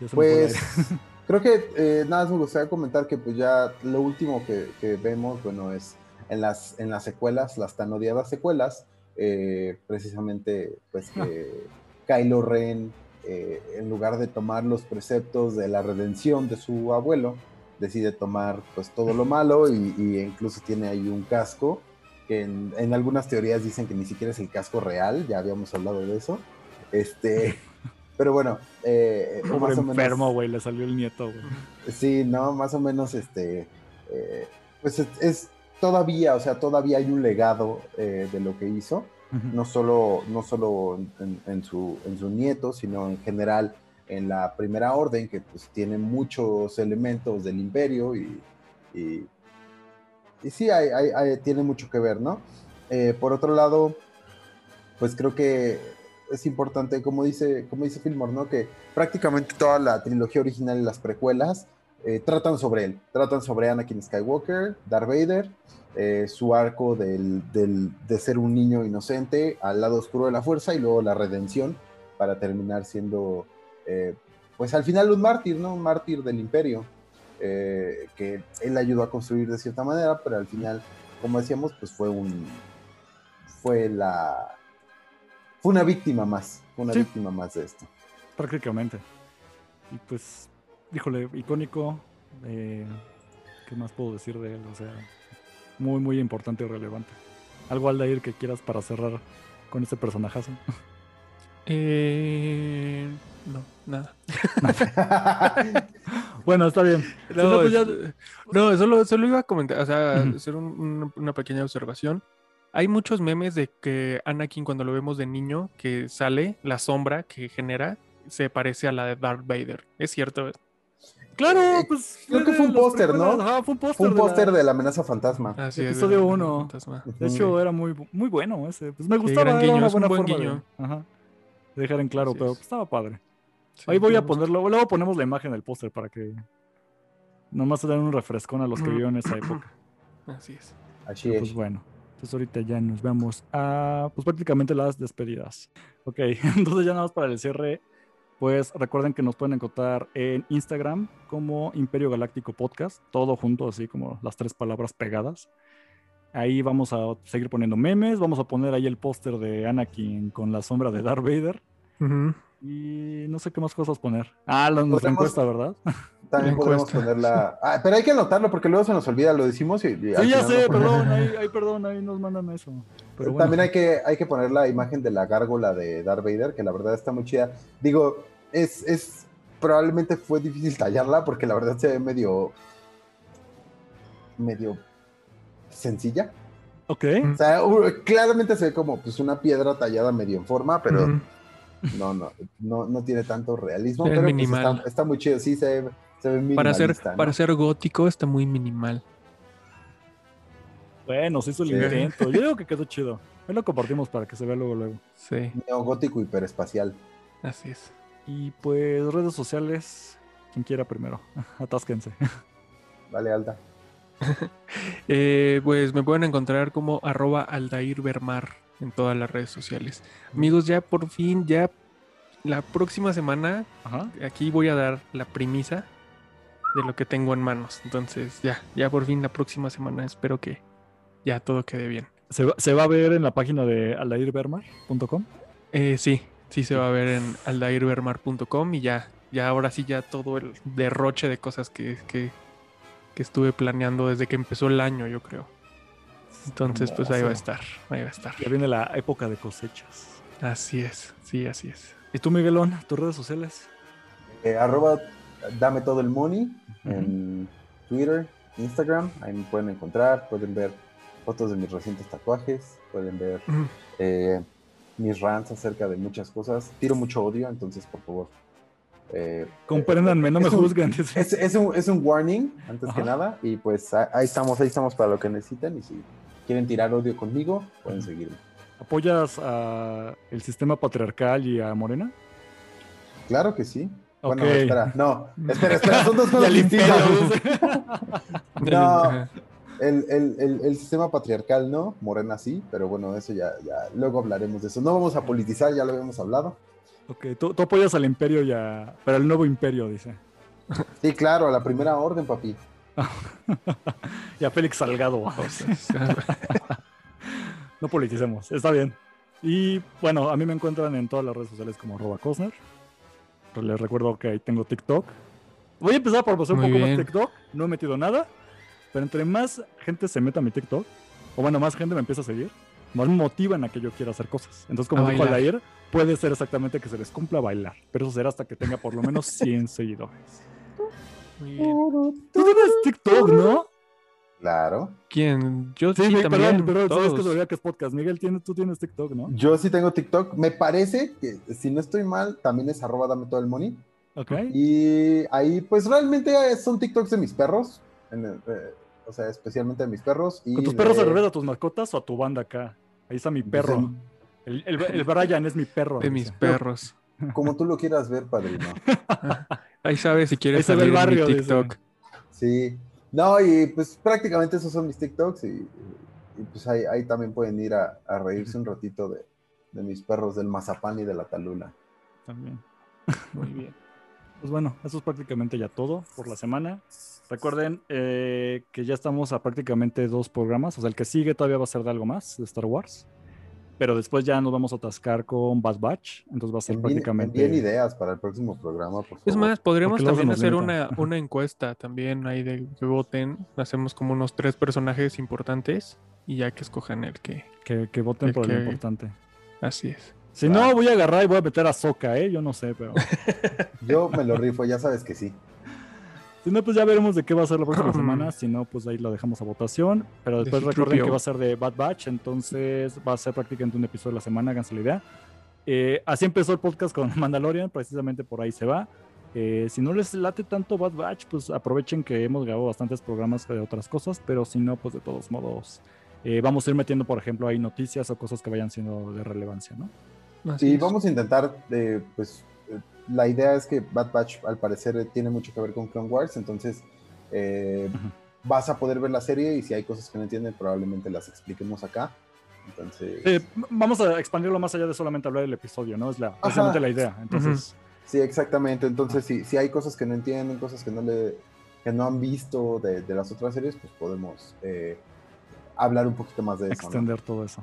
ya se Pues creo que eh, nada más me gustaría comentar que pues ya lo último que, que vemos, bueno, es en las, en las secuelas, las tan odiadas secuelas, eh, precisamente pues que Kylo Ren, eh, en lugar de tomar los preceptos de la redención de su abuelo, decide tomar pues todo lo malo y, y incluso tiene ahí un casco que en, en algunas teorías dicen que ni siquiera es el casco real, ya habíamos hablado de eso. Este, pero bueno, eh, Pobre más o menos- enfermo, güey, le salió el nieto, güey. Sí, no, más o menos, este, eh, pues es, es todavía, o sea, todavía hay un legado eh, de lo que hizo, no solo, no solo en, en su, en su nieto, sino en general en la Primera Orden, que pues tiene muchos elementos del imperio y, y, sí, hay- tiene mucho que ver, ¿no? Eh, por otro lado, pues creo que es importante, como dice, como dice Fillmore, ¿no? Que prácticamente toda la trilogía original y las precuelas eh, tratan sobre él, tratan sobre Anakin Skywalker, Darth Vader, eh, su arco del, del- de ser un niño inocente al lado oscuro de la fuerza y luego la redención para terminar siendo, eh, pues al final un mártir, ¿no? Un mártir del imperio, eh, que él ayudó a construir de cierta manera, pero al final, como decíamos, pues fue un, fue la, fue una víctima más, fue una Sí. víctima más de esto. Prácticamente. Y pues, híjole, icónico. eh, ¿Qué más puedo decir de él? O sea, muy, muy importante y relevante. ¿Algo, Aldair, que quieras para cerrar con este personajazo? Eh, no, nada. bueno, está bien. No, No, pues ya- no, solo, solo iba a comentar, o sea, hacer un- un- una pequeña observación. Hay muchos memes de que Anakin cuando lo vemos de niño, que sale, la sombra que genera, se parece a la de Darth Vader. ¿Es cierto? Claro, Eh, pues. creo que de fue un póster, ¿no? Ajá, fue un póster. Fue un de la- póster de la amenaza fantasma. Así es, Episodio. De hecho, era muy, muy bueno ese. Pues me gustaba. era una es un buena buen forma guiño. De, ajá, dejar en claro, Así pero es. estaba padre. Sí, Ahí voy a ponerlo. Luego ponemos la imagen del póster para que. Nomás se den un refrescón a los que vivieron esa época. Así es. Así Pero, es. Pues bueno, entonces ahorita ya nos vamos a, pues prácticamente las despedidas. Ok, entonces ya nada más para el cierre, pues recuerden que nos pueden encontrar en Instagram como Imperio Galáctico Podcast, todo junto, así como las tres palabras pegadas. Ahí vamos a seguir poniendo memes, vamos a poner ahí el póster de Anakin con la sombra de Darth Vader. Y no sé qué más cosas poner. Ah, la, nuestra encuesta, ¿verdad? También podemos ponerla. Ah, pero hay que anotarlo porque luego se nos olvida, lo decimos y. y Sí, ya sé, no perdón, ahí, ahí, perdón, ahí nos mandan eso. Pero bueno. También hay que, hay que poner la imagen de la gárgola de Darth Vader, que la verdad está muy chida. Digo, es, es probablemente fue difícil tallarla porque la verdad se ve medio. medio sencilla. Ok. O sea, claramente se ve como pues una piedra tallada medio en forma, pero no, no, no, no tiene tanto realismo. Pero pues, minimal. está, está muy chido, sí, se ve, se ve Para ser, minimalista, ¿no? para ser gótico está muy minimal. Bueno, se hizo el Sí. intento. Yo digo que quedó chido. Ahí lo compartimos para que se vea luego, luego. Sí, Neogótico hiperespacial. así es. Y pues redes sociales, quien quiera primero. Atásquense. Vale, Alta. Eh, pues me pueden encontrar como arroba Aldair Bermar en todas las redes sociales. Amigos, ya por fin, ya la próxima semana, Ajá. aquí voy a dar la premisa de lo que tengo en manos. Entonces, ya, ya por fin la próxima semana espero que ya todo quede bien. ¿Se va, se va a ver en la página de aldairbermar.com. Eh, sí, sí se va a ver en aldairbermar.com y ya, ya ahora sí ya todo el derroche de cosas que, que, que estuve planeando desde que empezó el año, yo creo. Entonces, pues ahí va a estar, ahí va a estar. Ya viene la época de cosechas. Así es, sí, así es. ¿Y tú, Miguelón, tus redes sociales? Eh, arroba dame todo el money en Twitter, Instagram, ahí me pueden encontrar, pueden ver fotos de mis recientes tatuajes, pueden ver eh, mis rants acerca de muchas cosas. Tiro mucho odio, entonces por favor. Eh, Compréndanme, no me un- juzguen. Es, es un, es un warning, antes que nada, y pues ahí estamos, ahí estamos para lo que necesiten, y si quieren tirar odio conmigo, pueden seguirme. ¿Apoyas a el sistema patriarcal y a Morena? Claro que sí. Bueno, espera, no, espera, espera, son dos cosas distintas. No. El- el- el sistema patriarcal no, Morena sí, pero bueno, eso ya, ya, luego hablaremos de eso. No vamos a politizar, ya lo habíamos hablado. Ok, tú, tú apoyas al imperio y a... Pero al nuevo imperio, dice. Sí, claro, a la primera orden, papi. Y a Félix Salgado. No politicemos, está bien. Y bueno, a mí me encuentran en todas las redes sociales como arroba Cosner. Pero les recuerdo que ahí tengo TikTok. Voy a empezar a promocionar un Muy poco más. TikTok. No he metido nada. Pero entre más gente se meta a mi TikTok, o bueno, más gente me empieza a seguir, más me motivan a que yo quiera hacer cosas. Entonces, como A dijo. Alair, puede ser exactamente que se les cumpla bailar. Pero eso será hasta que tenga por lo menos 100 seguidores. Muy bien. Tú tienes TikTok, ¿no? Claro. ¿Quién? Yo sí, Sí, también. perdón, perdón, sabes que olvida que es podcast. Miguel, ¿tienes, tú tienes TikTok, ¿no? Yo sí tengo TikTok. Me parece que, si no estoy mal, también es arroba dame todo el money. Ok. Y ahí, pues realmente son TikToks de mis perros. en el- eh, o sea, especialmente de mis perros. Y ¿Con tus perros de- al revés a tus mascotas o a tu banda acá? Ahí está mi perro. El, el, el Brian es mi perro. De dice. mis perros. Como tú lo quieras ver, padrino. Ahí sabes si Ahí quieres se ve el salir en mi barrio. TikTok. Sí. No, y pues prácticamente esos son mis TikToks. Y, y, pues ahí, ahí también pueden ir a, a reírse un ratito de, de mis perros del mazapán y de la talula. También. Muy bien. Pues bueno, eso es prácticamente ya todo por la semana. Recuerden eh, que ya estamos a prácticamente dos programas. O sea, el que sigue todavía va a ser de algo más, de Star Wars. Pero después ya nos vamos a atascar con Bad Batch. Entonces va a ser Envíen, prácticamente. envíen ideas para el próximo programa, por favor. Es más, podríamos también hacer una, una encuesta también ahí de que voten. Hacemos como unos tres personajes importantes y ya que escojan el que. Que, que voten El por que- importante. Así es. Si no, voy a agarrar y voy a meter a Soca, ¿eh? Yo no sé, pero. Yo me lo rifo, ya sabes que sí. Si no, pues ya veremos de qué va a ser la próxima semana. Si no, pues ahí lo dejamos a votación. Pero De después recuerden Citripio. que va a ser de Bad Batch. Entonces va a ser prácticamente un episodio a la semana, háganse la idea. Eh, así empezó el podcast con Mandalorian, precisamente por ahí se va. Eh, si no les late tanto Bad Batch, pues aprovechen que hemos grabado bastantes programas de otras cosas. Pero si no, pues de todos modos, eh, vamos a ir metiendo, por ejemplo, ahí noticias o cosas que vayan siendo de relevancia, ¿no? Así Y es. vamos a intentar, eh, pues, eh, la idea es que Bad Batch al parecer tiene mucho que ver con Clone Wars, entonces eh, vas a poder ver la serie y si hay cosas que no entienden probablemente las expliquemos acá. Entonces, vamos a expandirlo más allá de solamente hablar del episodio, ¿no? Es la, precisamente la idea. Entonces. sí, exactamente. Entonces, si, si hay cosas que no entienden, cosas que no le que no han visto de, de las otras series, pues podemos eh, hablar un poquito más de eso. ¿no? extender todo eso.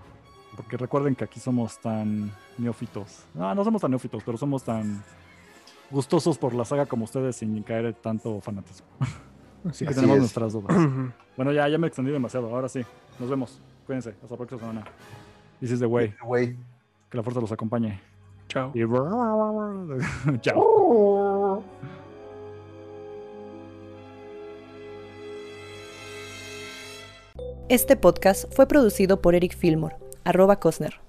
Porque recuerden que aquí somos tan neófitos. No, no somos tan neófitos, pero somos tan gustosos por la saga como ustedes sin caer en tanto fanatismo. Así que Así tenemos es. nuestras dudas. bueno, ya, ya me extendí demasiado. Ahora sí, nos vemos. Cuídense. Hasta la próxima semana. This is the way. Güey. Que la fuerza los acompañe. Chao. Y... Chao. Este podcast fue producido por Eric Fillmore, arroba Cosner.